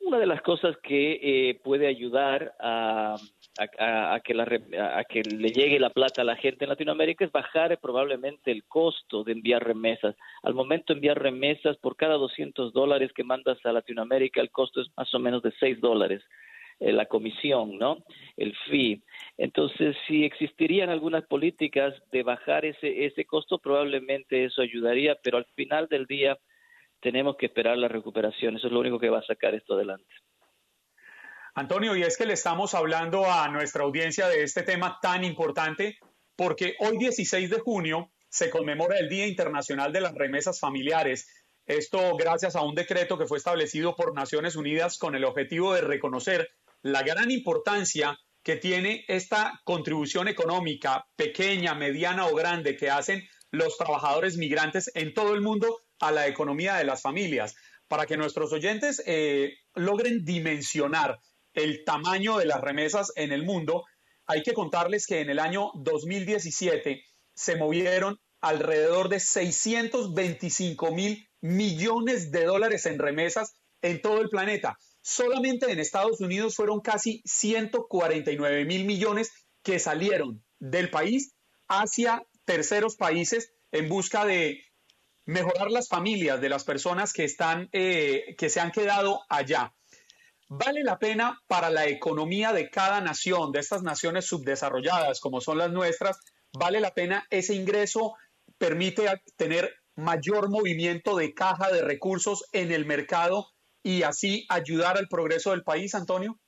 Una de las cosas que eh, puede ayudar a, que a que le llegue la plata a la gente en Latinoamérica es bajar probablemente el costo de enviar remesas. Al momento de enviar remesas, por cada 200 dólares que mandas a Latinoamérica, el costo es más o menos de 6 dólares eh, la comisión, ¿no? El fee. Entonces, si existirían algunas políticas de bajar ese, ese costo, probablemente eso ayudaría, pero al final del día tenemos que esperar la recuperación. Eso es lo único que va a sacar esto adelante. Antonio, y es que le estamos hablando a nuestra audiencia de este tema tan importante porque hoy 16 de junio se conmemora el Día Internacional de las Remesas Familiares. Esto gracias a un decreto que fue establecido por Naciones Unidas con el objetivo de reconocer la gran importancia que tiene esta contribución económica pequeña, mediana o grande que hacen los trabajadores migrantes en todo el mundo a la economía de las familias. Para que nuestros oyentes eh, logren dimensionar el tamaño de las remesas en el mundo, hay que contarles que en el año 2017 se movieron alrededor de 625 mil millones de dólares en remesas en todo el planeta. Solamente en Estados Unidos fueron casi 149 mil millones que salieron del país hacia terceros países en busca de mejorar las familias de las personas que están, eh, que se han quedado allá. ¿Vale la pena para la economía de cada nación, de estas naciones subdesarrolladas como son las nuestras, vale la pena ese ingreso? ¿Permite tener mayor movimiento de caja de recursos en el mercado y así ayudar al progreso del país, Antonio?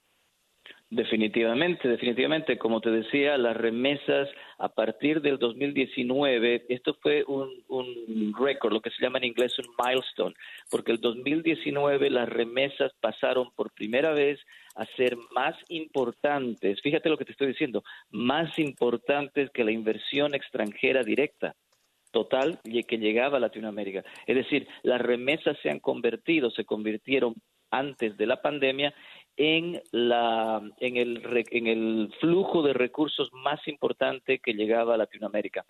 Definitivamente, definitivamente. Como te decía, las remesas a partir del 2019, esto fue un, un récord, lo que se llama en inglés un milestone, porque el 2019 las remesas pasaron por primera vez a ser más importantes, fíjate lo que te estoy diciendo, más importantes que la inversión extranjera directa total que llegaba a Latinoamérica. Es decir, las remesas se han convertido, se convirtieron antes de la pandemia en, la, en, el, en el flujo de recursos más importante que llegaba a Latinoamérica.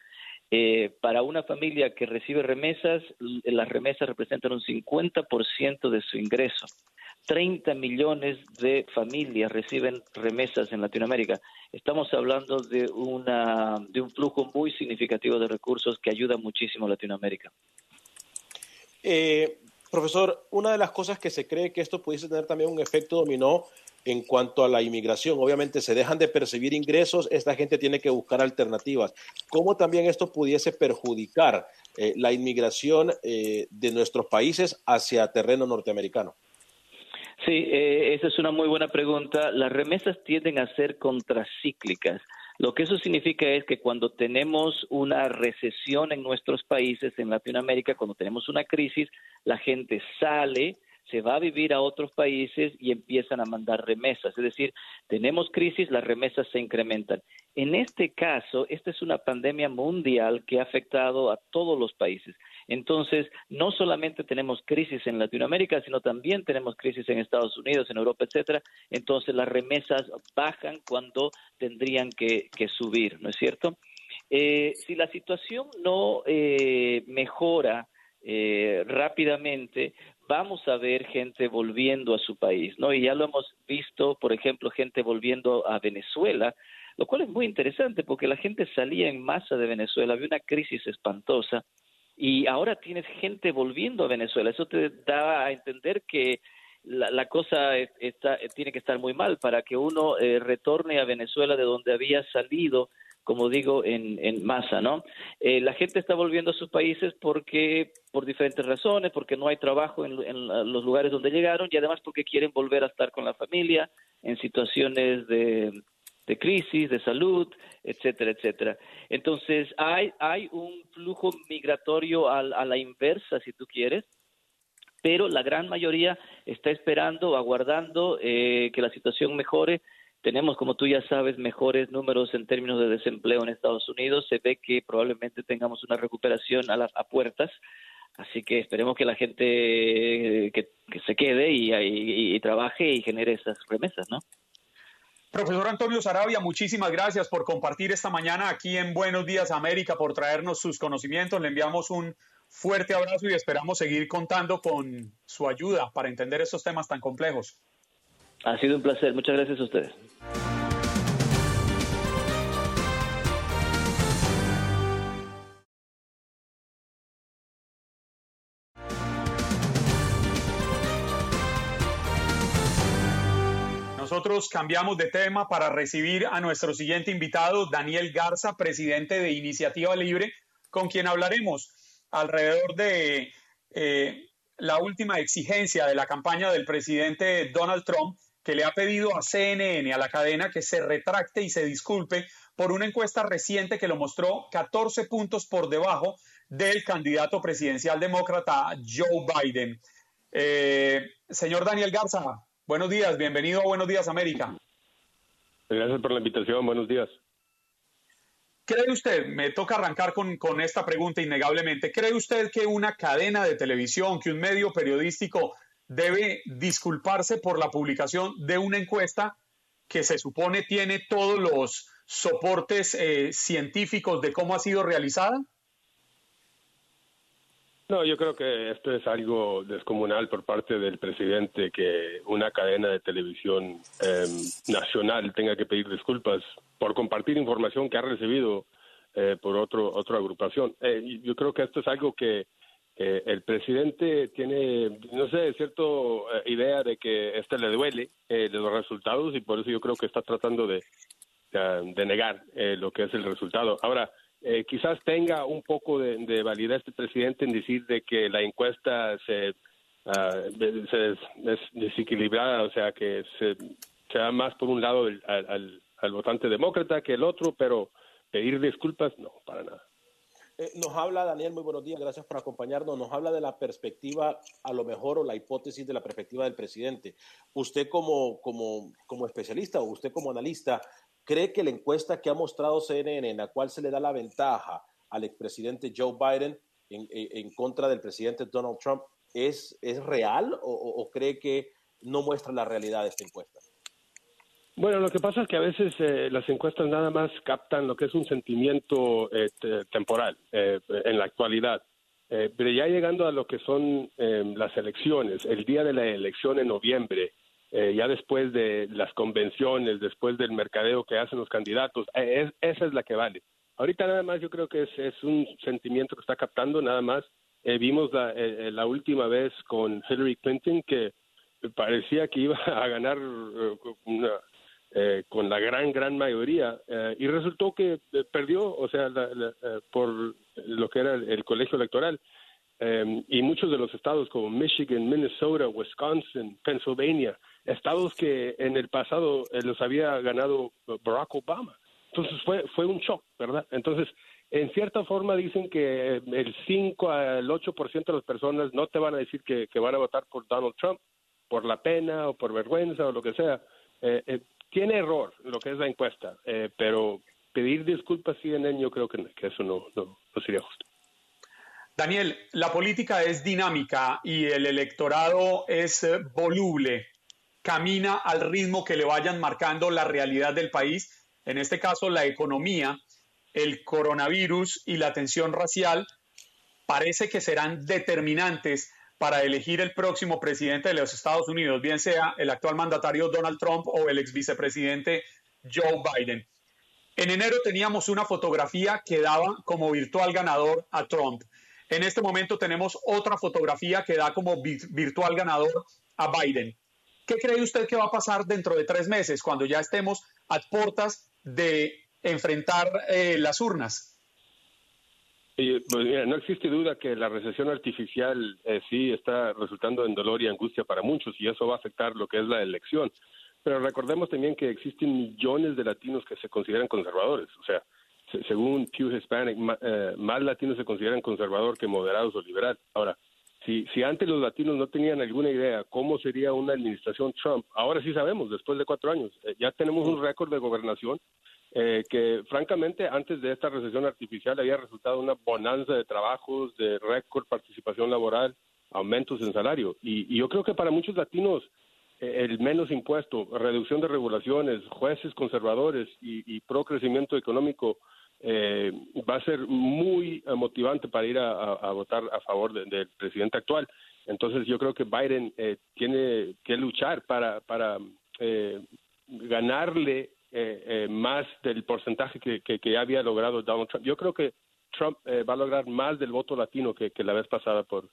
Eh, para una familia que recibe remesas, las remesas representan un 50% de su ingreso. 30 millones de familias reciben remesas en Latinoamérica. Estamos hablando de, una, de un flujo muy significativo de recursos que ayuda muchísimo a Latinoamérica. Eh, Profesor, una de las cosas que se cree que esto pudiese tener también un efecto dominó en cuanto a la inmigración. Obviamente se dejan de percibir ingresos, esta gente tiene que buscar alternativas. ¿Cómo también esto pudiese perjudicar eh, la inmigración eh, de nuestros países hacia terreno norteamericano? Sí, eh, esa es una muy buena pregunta. Las remesas tienden a ser contracíclicas. Lo que eso significa es que cuando tenemos una recesión en nuestros países, en Latinoamérica, cuando tenemos una crisis, la gente sale, se va a vivir a otros países y empiezan a mandar remesas. Es decir, tenemos crisis, las remesas se incrementan. En este caso, esta es una pandemia mundial que ha afectado a todos los países. Entonces, no solamente tenemos crisis en Latinoamérica, sino también tenemos crisis en Estados Unidos, en Europa, etcétera. Entonces, las remesas bajan cuando tendrían que, subir, ¿no es cierto? Eh, si la situación no eh, mejora eh, rápidamente, vamos a ver gente volviendo a su país, ¿no? Y ya lo hemos visto, por ejemplo, gente volviendo a Venezuela, lo cual es muy interesante porque la gente salía en masa de Venezuela, había una crisis espantosa y ahora tienes gente volviendo a Venezuela. Eso te da a entender que la, cosa está, tiene que estar muy mal para que uno eh, retorne a Venezuela de donde había salido, como digo, en, en masa, ¿no? Eh, la gente está volviendo a sus países porque, por diferentes razones, porque no hay trabajo en, en los lugares donde llegaron y además porque quieren volver a estar con la familia en situaciones de, de crisis, de salud, etcétera, etcétera. Entonces, hay, hay un flujo migratorio a, la inversa, si tú quieres, pero la gran mayoría está esperando, aguardando eh, que la situación mejore. Tenemos, como tú ya sabes, mejores números en términos de desempleo en Estados Unidos. Se ve que probablemente tengamos una recuperación a, las a puertas. Así que esperemos que la gente eh, que, se quede y, y trabaje y genere esas remesas, ¿no? Profesor Antonio Sarabia, muchísimas gracias por compartir esta mañana aquí en Buenos Días América, por traernos sus conocimientos. Le enviamos un fuerte abrazo y esperamos seguir contando con su ayuda para entender estos temas tan complejos. Ha sido un placer. Muchas gracias a ustedes. Cambiamos de tema para recibir a nuestro siguiente invitado, Daniel Garza, presidente de Iniciativa Libre, con quien hablaremos alrededor de eh, la última exigencia de la campaña del presidente Donald Trump, que le ha pedido a CNN, a la cadena, que se retracte y se disculpe por una encuesta reciente que lo mostró 14 puntos por debajo del candidato presidencial demócrata Joe Biden. Eh, señor Daniel Garza, Buenos días, bienvenido a Buenos Días América. Gracias por la invitación, buenos días. ¿Cree usted, me toca arrancar con, con, esta pregunta innegablemente, ¿cree usted que una cadena de televisión, que un medio periodístico debe disculparse por la publicación de una encuesta que se supone tiene todos los soportes eh, científicos de cómo ha sido realizada? No, yo creo que esto es algo descomunal por parte del presidente que una cadena de televisión em, nacional tenga que pedir disculpas por compartir información que ha recibido eh, por otro otra agrupación. Eh, yo creo que esto es algo que Eh, el presidente tiene, no sé, cierta idea de que este le duele de los resultados y por eso yo creo que está tratando de, de negar lo que es el resultado. Ahora, quizás tenga un poco de, de validez este presidente en decir de que la encuesta se uh, se es desequilibrada, o sea que se, da más por un lado al, al, votante demócrata que el otro, pero pedir disculpas, no, para nada. Eh, nos habla, Daniel, muy buenos días, gracias por acompañarnos. Nos habla de la perspectiva, a lo mejor, o la hipótesis de la perspectiva del presidente. Usted como, como, como especialista o usted como analista, ¿cree que la encuesta que ha mostrado CNN, en la cual se le da la ventaja al expresidente Joe Biden en, contra del presidente Donald Trump, es, es real o, cree que no muestra la realidad de esta encuesta? Bueno, lo que pasa es que a veces eh, las encuestas nada más captan lo que es un sentimiento eh, temporal eh, en la actualidad. pero ya llegando a lo que son las elecciones, el día de la elección en noviembre, ya después de las convenciones, después del mercadeo que hacen los candidatos, esa es la que vale. Ahorita nada más yo creo que es, es un sentimiento que está captando nada más eh, vimos la, eh, eh, la, última vez con Hillary Clinton que parecía que iba a ganar con la gran, gran mayoría y resultó que perdió, o sea, por lo que era el, colegio electoral. Y muchos de los estados como Michigan, Minnesota, Wisconsin, Pennsylvania, estados que en el pasado los había ganado Barack Obama. Entonces fue, fue un shock, ¿verdad? Entonces, en cierta forma dicen que el 5 al 8% de las personas no te van a decir que, van a votar por Donald Trump por la pena o por vergüenza o lo que sea. Eh, eh, tiene error lo que es la encuesta, eh, pero pedir disculpas CNN yo creo que, que eso no, no, no sería justo. Daniel, la política es dinámica y el electorado es voluble, camina al ritmo que le vayan marcando la realidad del país, en este caso la economía, el coronavirus y la tensión racial parece que serán determinantes para elegir el próximo presidente de los Estados Unidos, bien sea el actual mandatario Donald Trump o el ex vicepresidente Joe Biden. En enero teníamos una fotografía que daba como virtual ganador a Trump. En este momento tenemos otra fotografía que da como virtual ganador a Biden. ¿Qué cree usted que va a pasar dentro de tres meses, cuando ya estemos a puertas de enfrentar eh, las urnas? Pues, no existe duda que la recesión artificial eh, sí está resultando en dolor y angustia para muchos y eso va a afectar lo que es la elección. Pero recordemos también que existen millones de latinos que se consideran conservadores. O sea, según Pew Hispanic, eh, más latinos se consideran conservador que moderados o liberal. Ahora, si, si antes los latinos no tenían alguna idea cómo sería una administración Trump, ahora sí sabemos, después de cuatro años. ya tenemos un récord de gobernación eh, que francamente antes de esta recesión artificial había resultado una bonanza de trabajos, de récord participación laboral, aumentos en salario. Y, yo creo que para muchos latinos eh, el menos impuesto, reducción de regulaciones, jueces conservadores y, pro crecimiento económico eh, va a ser muy motivante para ir a, votar a favor del presidente actual. Entonces yo creo que Biden tiene que luchar para, para ganarle eh, eh, más del porcentaje que, que, había logrado Donald Trump. Yo creo que Trump eh, va a lograr más del voto latino que, la vez pasada por,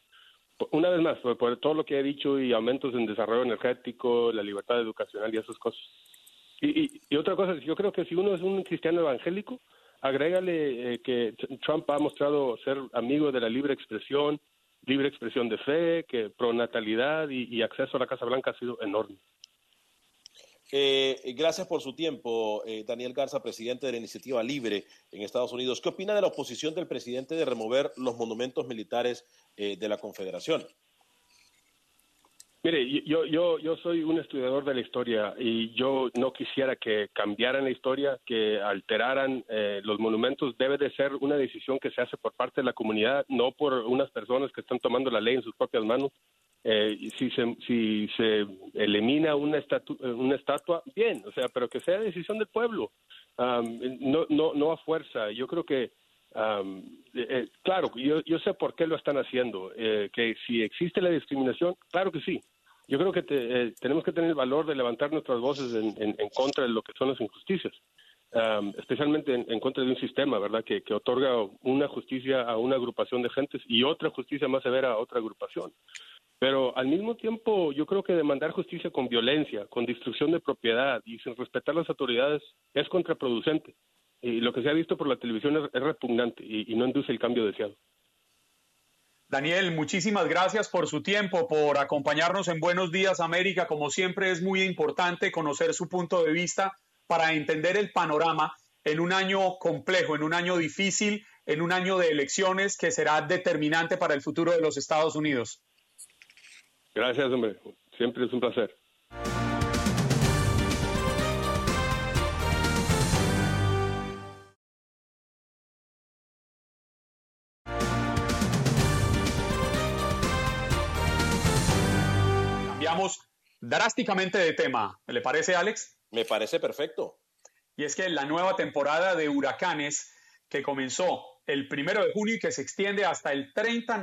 una vez más, por, todo lo que he dicho y aumentos en desarrollo energético, la libertad educacional y esas cosas. Y, y, otra cosa, yo creo que si uno es un cristiano evangélico, agrégale que Trump ha mostrado ser amigo de la libre expresión, libre expresión de fe, que pronatalidad y, y acceso a la Casa Blanca ha sido enorme. Eh, gracias por su tiempo, eh, Daniel Garza, presidente de la Iniciativa Libre en Estados Unidos. ¿Qué opina de la oposición del presidente de remover los monumentos militares eh, de la Confederación? Mire, yo, yo, yo soy un estudiador de la historia y yo no quisiera que cambiaran la historia, que alteraran los monumentos. Debe de ser una decisión que se hace por parte de la comunidad, no por unas personas que están tomando la ley en sus propias manos. Eh, si, se, si se elimina una, una estatua, bien, o sea, pero que sea decisión del pueblo, no, no, no a fuerza. Yo creo que, eh, eh, claro, yo, yo sé por qué lo están haciendo, eh, que si existe la discriminación, claro que sí. Yo creo que tenemos que tener el valor de levantar nuestras voces en, en, contra de lo que son las injusticias. um, especialmente en, contra de un sistema, ¿verdad?, que, otorga una justicia a una agrupación de gentes y otra justicia más severa a otra agrupación. Pero al mismo tiempo, yo creo que demandar justicia con violencia, con destrucción de propiedad y sin respetar las autoridades es contraproducente. Y lo que se ha visto por la televisión es, repugnante y no induce el cambio deseado. Daniel, muchísimas gracias por su tiempo, por acompañarnos en Buenos Días América. Como siempre es muy importante conocer su punto de vista para entender el panorama en un año complejo, en un año difícil, en un año de elecciones que será determinante para el futuro de los Estados Unidos. Gracias, hombre. Siempre es un placer. Drásticamente de tema. ¿Le parece, Alex? Me parece perfecto. Y es que la nueva temporada de huracanes que comenzó el primero de junio y que se extiende hasta el 30,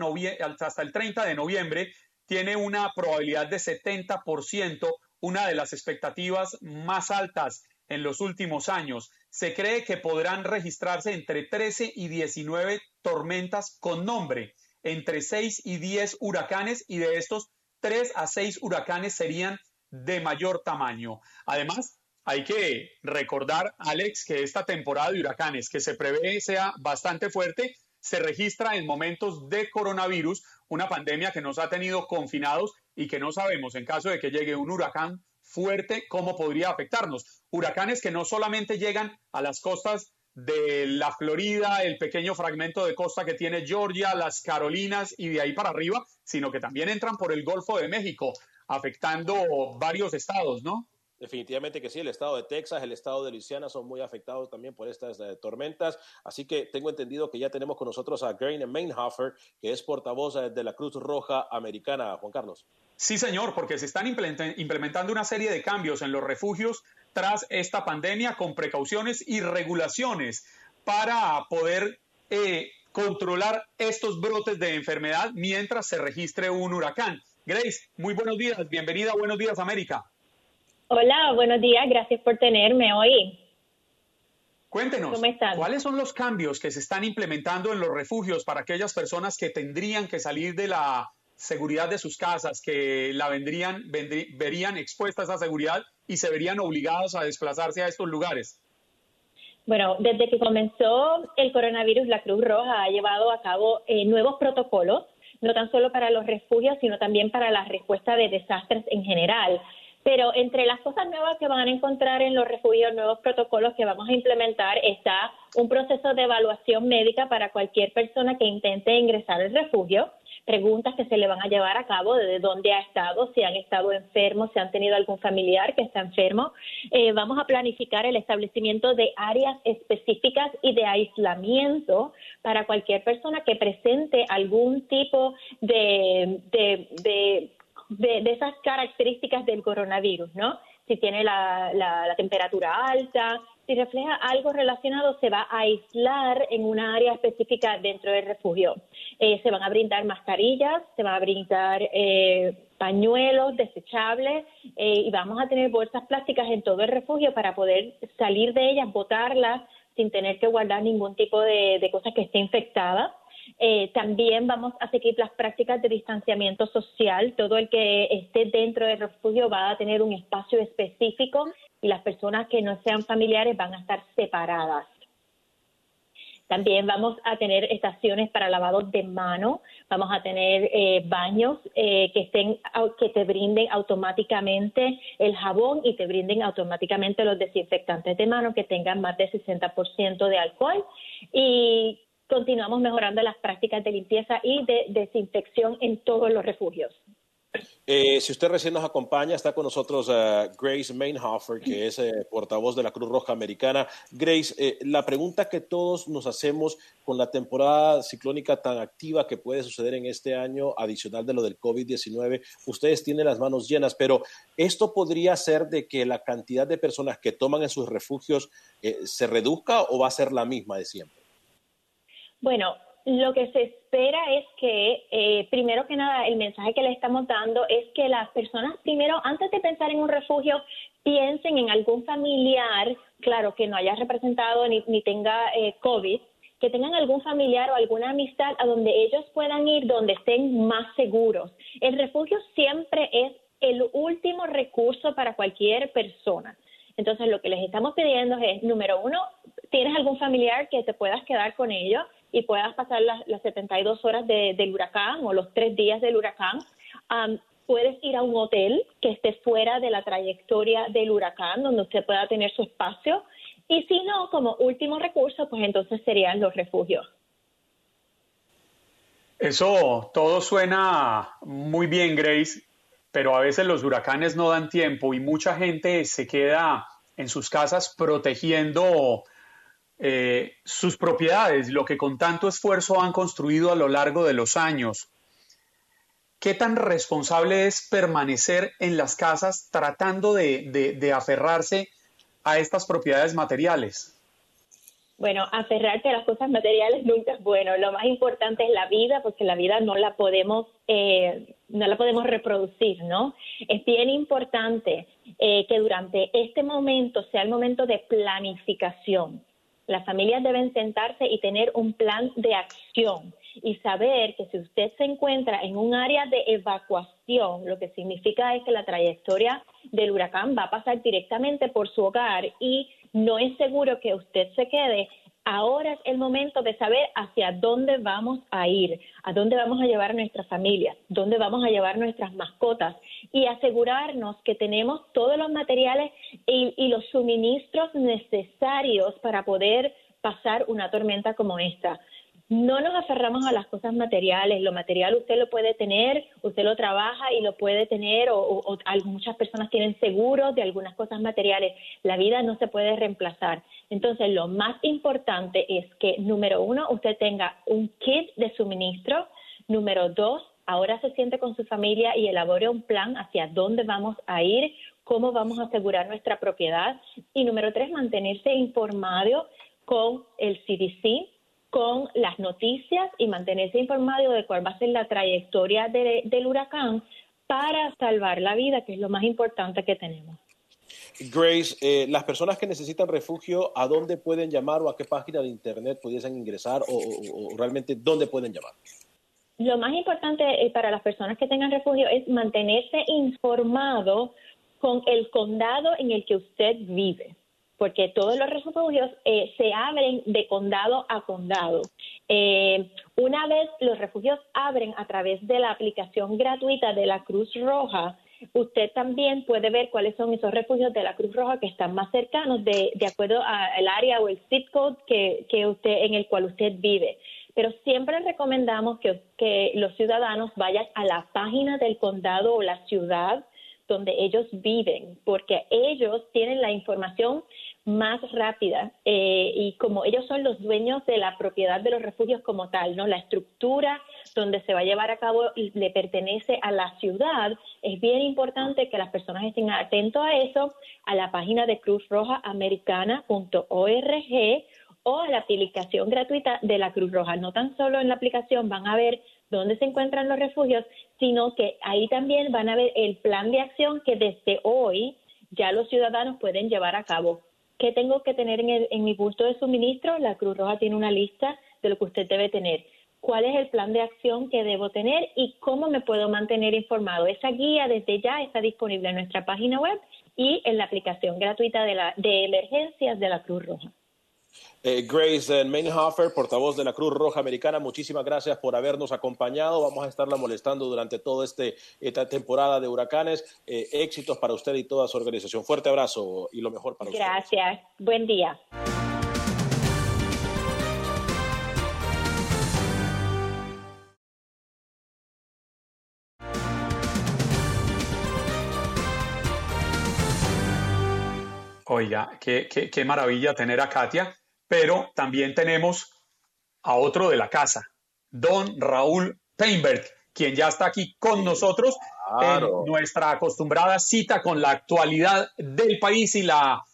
hasta el 30 de noviembre tiene una probabilidad de 70%, una de las expectativas más altas en los últimos años. Se cree que podrán registrarse entre 13 y 19 tormentas con nombre, entre 6 y 10 huracanes y de estos tres a seis huracanes serían de mayor tamaño. Además, hay que recordar, Alex, que esta temporada de huracanes que se prevé sea bastante fuerte, se registra en momentos de coronavirus, una pandemia que nos ha tenido confinados y que no sabemos en caso de que llegue un huracán fuerte cómo podría afectarnos. Huracanes que no solamente llegan a las costas de la Florida, el pequeño fragmento de costa que tiene Georgia, las Carolinas y de ahí para arriba, sino que también entran por el Golfo de México, afectando varios estados, ¿no? Definitivamente que sí, el estado de Texas, el estado de Luisiana son muy afectados también por estas eh, tormentas. Así que tengo entendido que ya tenemos con nosotros a Grain Mainhofer, que es portavoz eh, de la Cruz Roja Americana. Juan Carlos. Sí, señor, porque se están implementando una serie de cambios en los refugios tras esta pandemia con precauciones y regulaciones para poder eh, controlar estos brotes de enfermedad mientras se registre un huracán. Grace, muy buenos días, bienvenida Buenos Días América. Hola, buenos días, gracias por tenerme hoy. Cuéntenos, ¿cuáles son los cambios que se están implementando en los refugios para aquellas personas que tendrían que salir de la seguridad de sus casas, que la vendrían, verían expuesta a esa seguridad y se verían obligados a desplazarse a estos lugares? Bueno, desde que comenzó el coronavirus, la Cruz Roja ha llevado a cabo eh, nuevos protocolos, no tan solo para los refugios, sino también para la respuesta de desastres en general. Pero entre las cosas nuevas que van a encontrar en los refugios, nuevos protocolos que vamos a implementar, está un proceso de evaluación médica para cualquier persona que intente ingresar al refugio preguntas que se le van a llevar a cabo de dónde ha estado, si han estado enfermos, si han tenido algún familiar que está enfermo. Eh, vamos a planificar el establecimiento de áreas específicas y de aislamiento para cualquier persona que presente algún tipo de, de, de, de esas características del coronavirus, ¿no? Si tiene la, la temperatura alta, si refleja algo relacionado, se va a aislar en una área específica dentro del refugio. Eh, se van a brindar mascarillas, se van a brindar eh, pañuelos desechables eh, y vamos a tener bolsas plásticas en todo el refugio para poder salir de ellas, botarlas sin tener que guardar ningún tipo de, de cosa que esté infectada. Eh, también vamos a seguir las prácticas de distanciamiento social. Todo el que esté dentro del refugio va a tener un espacio específico y las personas que no sean familiares van a estar separadas. También vamos a tener estaciones para lavado de mano, vamos a tener eh, baños eh, que estén que te brinden automáticamente el jabón y te brinden automáticamente los desinfectantes de mano que tengan más de 60% de alcohol y continuamos mejorando las prácticas de limpieza y de desinfección en todos los refugios. Eh, si usted recién nos acompaña, está con nosotros uh, Grace Mainhofer, que es eh, portavoz de la Cruz Roja Americana. Grace, la pregunta que todos nos hacemos con la temporada ciclónica tan activa que puede suceder en este año, adicional de lo del COVID-19, ustedes tienen las manos llenas, pero ¿esto podría ser de que la cantidad de personas que toman en sus refugios se reduzca o va a ser la misma de siempre? Bueno, lo que se espera es que, eh, primero que nada, el mensaje que le estamos dando es que las personas, primero, antes de pensar en un refugio, piensen en algún familiar, claro, que no haya representado ni, ni tenga eh, COVID, que tengan algún familiar o alguna amistad a donde ellos puedan ir donde estén más seguros. El refugio siempre es el último recurso para cualquier persona. Entonces, lo que les estamos pidiendo es, número uno, ¿tienes algún familiar que te puedas quedar con ellos y puedas pasar las, las 72 horas del huracán o los tres días del huracán? puedes ir a un hotel que esté fuera de la trayectoria del huracán, donde usted pueda tener su espacio. Y si no, como último recurso, pues entonces serían los refugios. Eso todo suena muy bien, Grace, pero a veces los huracanes no dan tiempo y mucha gente se queda en sus casas protegiendo eh, sus propiedades, lo que con tanto esfuerzo han construido a lo largo de los años. ¿Qué tan responsable es permanecer en las casas tratando de, aferrarse a estas propiedades materiales? Bueno, aferrarte a las cosas materiales nunca es bueno. Lo más importante es la vida, porque la vida no la podemos, eh, no la podemos reproducir, ¿no? Es bien importante eh, que durante este momento sea el momento de planificación. Las familias deben sentarse y tener un plan de acción y saber que si usted se encuentra en un área de evacuación, lo que significa es que la trayectoria del huracán va a pasar directamente por su hogar y no es seguro que usted se quede, ahora es el momento de saber hacia dónde vamos a ir, a dónde vamos a llevar a nuestra familia, dónde vamos a llevar nuestras mascotas y asegurarnos que tenemos todos los materiales y, y los suministros necesarios para poder pasar una tormenta como esta no nos aferramos a las cosas materiales. Lo material usted lo puede tener, usted lo trabaja y lo puede tener, o, muchas personas tienen seguros de algunas cosas materiales. La vida no se puede reemplazar. Entonces, lo más importante es que, número uno, usted tenga un kit de suministro. Número dos, ahora se siente con su familia y elabore un plan hacia dónde vamos a ir, cómo vamos a asegurar nuestra propiedad. Y número tres, mantenerse informado con el CDC, con las noticias y mantenerse informado de cuál va a ser la trayectoria del huracán para salvar la vida, que es lo más importante que tenemos. Grace, eh, las personas que necesitan refugio, ¿a dónde pueden llamar o a qué página de internet pudiesen ingresar o, realmente dónde pueden llamar? Lo más importante eh, para las personas que tengan refugio es mantenerse informado con el condado en el que usted vive porque todos los refugios eh, se abren de condado a condado. Eh, una vez los refugios abren a través de la aplicación gratuita de la Cruz Roja, usted también puede ver cuáles son esos refugios de la Cruz Roja que están más cercanos de, acuerdo al área o el zip code que, usted, en el cual usted vive. Pero siempre recomendamos que, que los ciudadanos vayan a la página del condado o la ciudad donde ellos viven, porque ellos tienen la información más rápida eh, y como ellos son los dueños de la propiedad de los refugios como tal, ¿no? La estructura donde se va a llevar a cabo le pertenece a la ciudad. Es bien importante que las personas estén atentos a eso, a la página de Cruz Roja Americana.org o a la aplicación gratuita de la Cruz Roja. No tan solo en la aplicación van a ver dónde se encuentran los refugios, sino que ahí también van a ver el plan de acción que desde hoy ya los ciudadanos pueden llevar a cabo. ¿Qué tengo que tener en, mi bulto de suministro? La Cruz Roja tiene una lista de lo que usted debe tener. ¿Cuál es el plan de acción que debo tener y cómo me puedo mantener informado? Esa guía desde ya está disponible en nuestra página web y en la aplicación gratuita de, la, de emergencias de la Cruz Roja. Eh, Grace Meinhofer, portavoz de la Cruz Roja Americana, muchísimas gracias por habernos acompañado. Vamos a estarla molestando durante toda este, esta temporada de huracanes. Eh, éxitos para usted y toda su organización. Fuerte abrazo y lo mejor para usted. Gracias. Buen día. Oiga, qué, qué maravilla tener a Katia pero también tenemos a otro de la casa, don Raúl Peinberg, quien ya está aquí con nosotros en nuestra acostumbrada cita con la actualidad del país y la,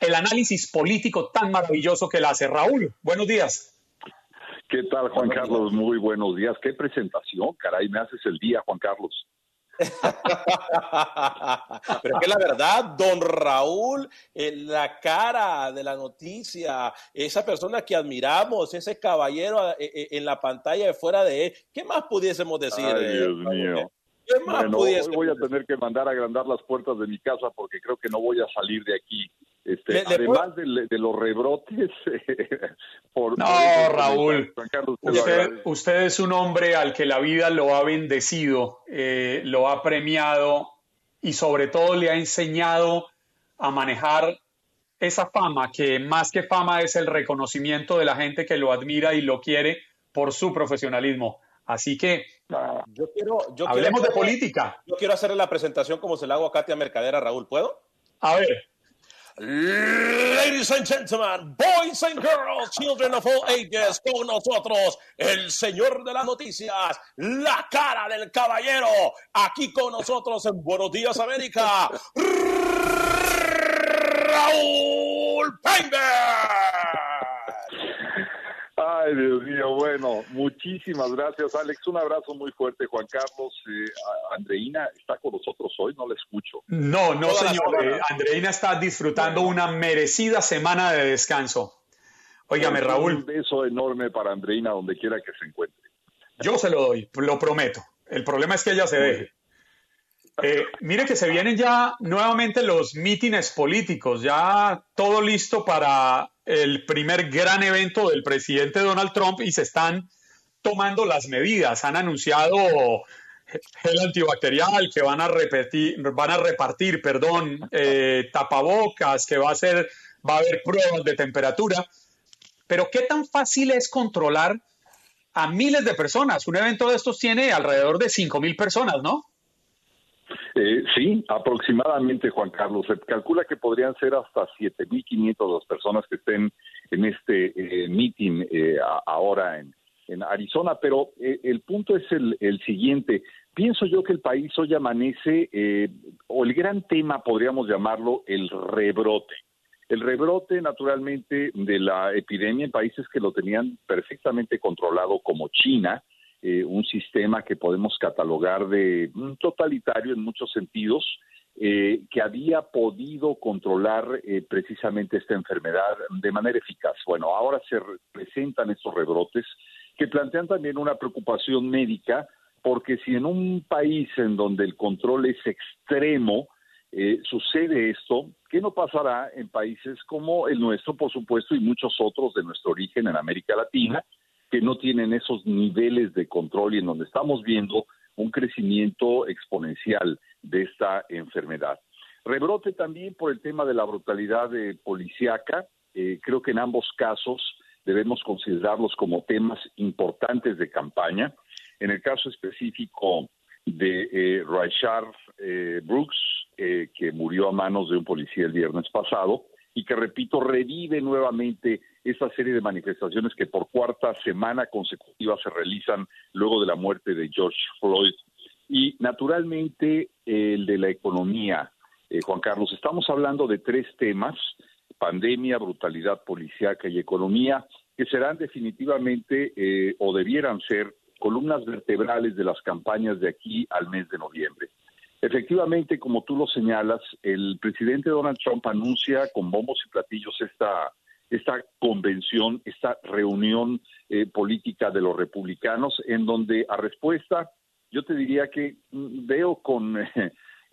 el análisis político tan maravilloso que la hace Raúl. Buenos días. ¿Qué tal, Juan Carlos? Muy buenos días. Qué presentación, caray, me haces el día, Juan Carlos. Pero es que la verdad, don Raúl, eh, la cara de la noticia, esa persona que admiramos, ese caballero eh, eh, en la pantalla de fuera de él, ¿qué más pudiésemos decir? Ay, Dios mío. ¿Qué más Bueno, hoy voy a tener que mandar a agrandar las puertas de mi casa porque creo que no voy a salir de aquí. Este, Le- le además de, de los rebrotes, por, No, por- Raúl. Carlos, usted es un hombre al que la vida lo ha bendecido, eh, lo ha premiado y sobre todo le ha enseñado a manejar esa fama, que más que fama es el reconocimiento de la gente que lo admira y lo quiere por su profesionalismo. Así que Yo quiero, yo Hablemos quiero de política. Yo quiero hacerle la presentación como se la hago a Katia Mercadera, Raúl, ¿puedo? A ver. Ladies and gentlemen, boys and girls, children of all ages, con nosotros el señor de las noticias, la cara del caballero, aquí con nosotros en Buenos Días América, Raúl Ay, Dios mío, bueno, muchísimas gracias, Alex. Un abrazo muy fuerte, Juan Carlos. Eh, Andreina está con nosotros hoy, no la escucho. No, no, señor. Eh, Andreina está disfrutando una merecida semana de descanso. Óigame, Un Raúl, beso enorme para Andreina, donde quiera que se encuentre. yo se lo doy, lo prometo. El problema es que ella se deje. Eh, mire que se vienen ya nuevamente los mítines políticos, ya todo listo para el primer gran evento del presidente Donald Trump y se están tomando las medidas. Han anunciado gel antibacterial, que van a repetir, van a repartir, perdón, eh, tapabocas, que va a ser, va a haber pruebas de temperatura. Pero ¿qué tan fácil es controlar a miles de personas? Un evento de estos tiene alrededor de 5 mil personas, ¿no? Eh, sí, aproximadamente, Juan Carlos. Se calcula que podrían ser hasta 7.500 las personas que estén en este eh, meeting eh, ahora en, en Arizona, pero eh, el punto es el, el siguiente. Pienso yo que el país hoy amanece, eh, o el gran tema podríamos llamarlo el rebrote. El rebrote, naturalmente, de la epidemia en países que lo tenían perfectamente controlado, como China, eh, un sistema que podemos catalogar de mm, totalitario en muchos sentidos, eh, que había podido controlar eh, precisamente esta enfermedad de manera eficaz. Bueno, ahora se re- presentan estos rebrotes que plantean también una preocupación médica, porque si en un país en donde el control es extremo, eh, sucede esto, ¿qué no pasará en países como el nuestro, por supuesto, y muchos otros de nuestro origen en América Latina, que no tienen esos niveles de control y en donde estamos viendo un crecimiento exponencial de esta enfermedad? Rebrote también por el tema de la brutalidad eh, policíaca. Eh, creo que en ambos casos debemos considerarlos como temas importantes de campaña. En el caso específico de eh, eh, Brooks, eh, que murió a manos de un policía el viernes pasado, y que, repito, revive nuevamente esta serie de manifestaciones que por cuarta semana consecutiva se realizan luego de la muerte de George Floyd. Y, naturalmente, el de la economía. Eh, Juan Carlos, estamos hablando de tres temas, pandemia, brutalidad policiaca y economía, que serán definitivamente eh, o debieran ser columnas vertebrales de las campañas de aquí al mes de noviembre. Efectivamente, como tú lo señalas, el presidente Donald Trump anuncia con bombos y platillos esta, esta convención, esta reunión eh, política de los republicanos, en donde a respuesta, yo te diría que mm, veo con,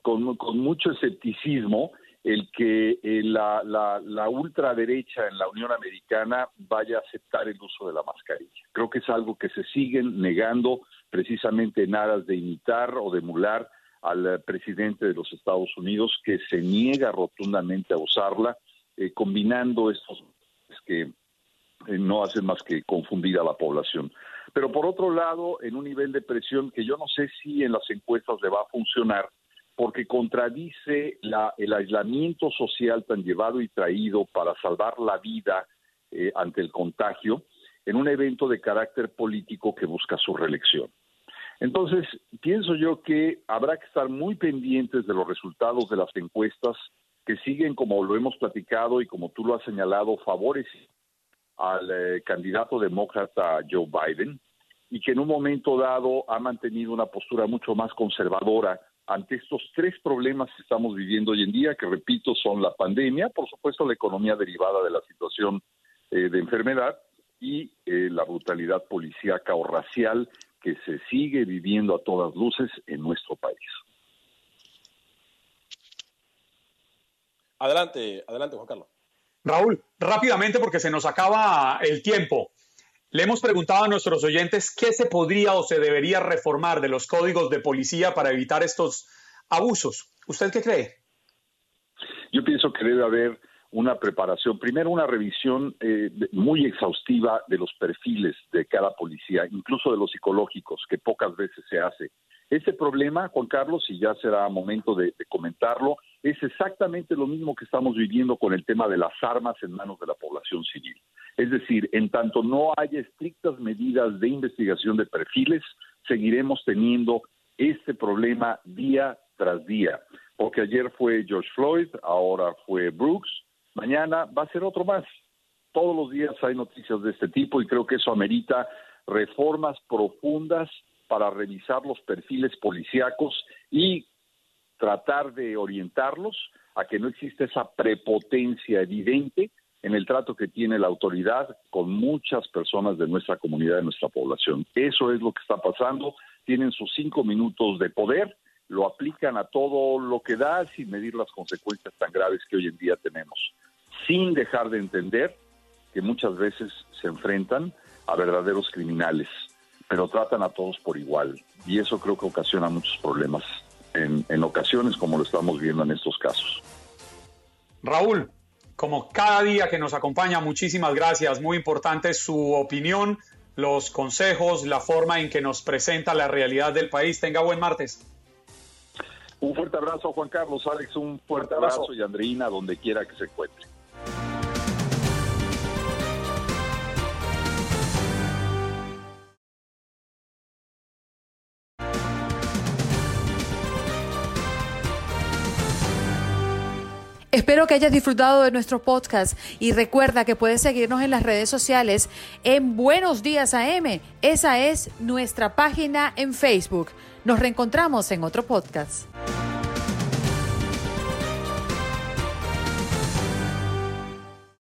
con mucho escepticismo el que eh, la, la, la ultraderecha en la Unión Americana vaya a aceptar el uso de la mascarilla. Creo que es algo que se siguen negando precisamente en aras de imitar o de emular al eh, presidente de los Estados Unidos, que se niega rotundamente a usarla, eh, combinando estos que eh, no hacen más que confundir a la población. Pero por otro lado, en un nivel de presión que yo no sé si en las encuestas le va a funcionar, porque contradice la, el aislamiento social tan llevado y traído para salvar la vida eh, ante el contagio en un evento de carácter político que busca su reelección. Entonces, pienso yo que habrá que estar muy pendientes de los resultados de las encuestas que siguen, como lo hemos platicado y como tú lo has señalado, favores al eh, candidato demócrata Joe Biden y que en un momento dado ha mantenido una postura mucho más conservadora ante estos tres problemas que estamos viviendo hoy en día, que repito, son la pandemia, por supuesto la economía derivada de la situación eh, de enfermedad y eh, la brutalidad policíaca o racial que se sigue viviendo a todas luces en nuestro país. Adelante, adelante, Juan Carlos. Raúl, rápidamente porque se nos acaba el tiempo. Le hemos preguntado a nuestros oyentes qué se podría o se debería reformar de los códigos de policía para evitar estos abusos. ¿Usted qué cree? Yo pienso que debe haber una preparación, primero una revisión eh, muy exhaustiva de los perfiles de cada policía, incluso de los psicológicos, que pocas veces se hace. Ese problema, Juan Carlos, y ya será momento de, comentarlo, es exactamente lo mismo que estamos viviendo con el tema de las armas en manos de la población civil. Es decir, en tanto no haya estrictas medidas de investigación de perfiles, seguiremos teniendo este problema día tras día. Porque ayer fue George Floyd, ahora fue Brooks, mañana va a ser otro más. Todos los días hay noticias de este tipo y creo que eso amerita reformas profundas para revisar los perfiles policíacos y tratar de orientarlos a que no exista esa prepotencia evidente en el trato que tiene la autoridad con muchas personas de nuestra comunidad, de nuestra población. Eso es lo que está pasando. Tienen sus cinco minutos de poder, lo aplican a todo lo que da sin medir las consecuencias tan graves que hoy en día tenemos, sin dejar de entender que muchas veces se enfrentan a verdaderos criminales pero tratan a todos por igual. Y eso creo que ocasiona muchos problemas en, en ocasiones como lo estamos viendo en estos casos. Raúl, como cada día que nos acompaña, muchísimas gracias. Muy importante su opinión, los consejos, la forma en que nos presenta la realidad del país. Tenga buen martes. Un fuerte abrazo, Juan Carlos. Alex, un fuerte abrazo y Andreina, donde quiera que se encuentre. Espero que hayas disfrutado de nuestro podcast y recuerda que puedes seguirnos en las redes sociales en Buenos Días AM. Esa es nuestra página en Facebook. Nos reencontramos en otro podcast.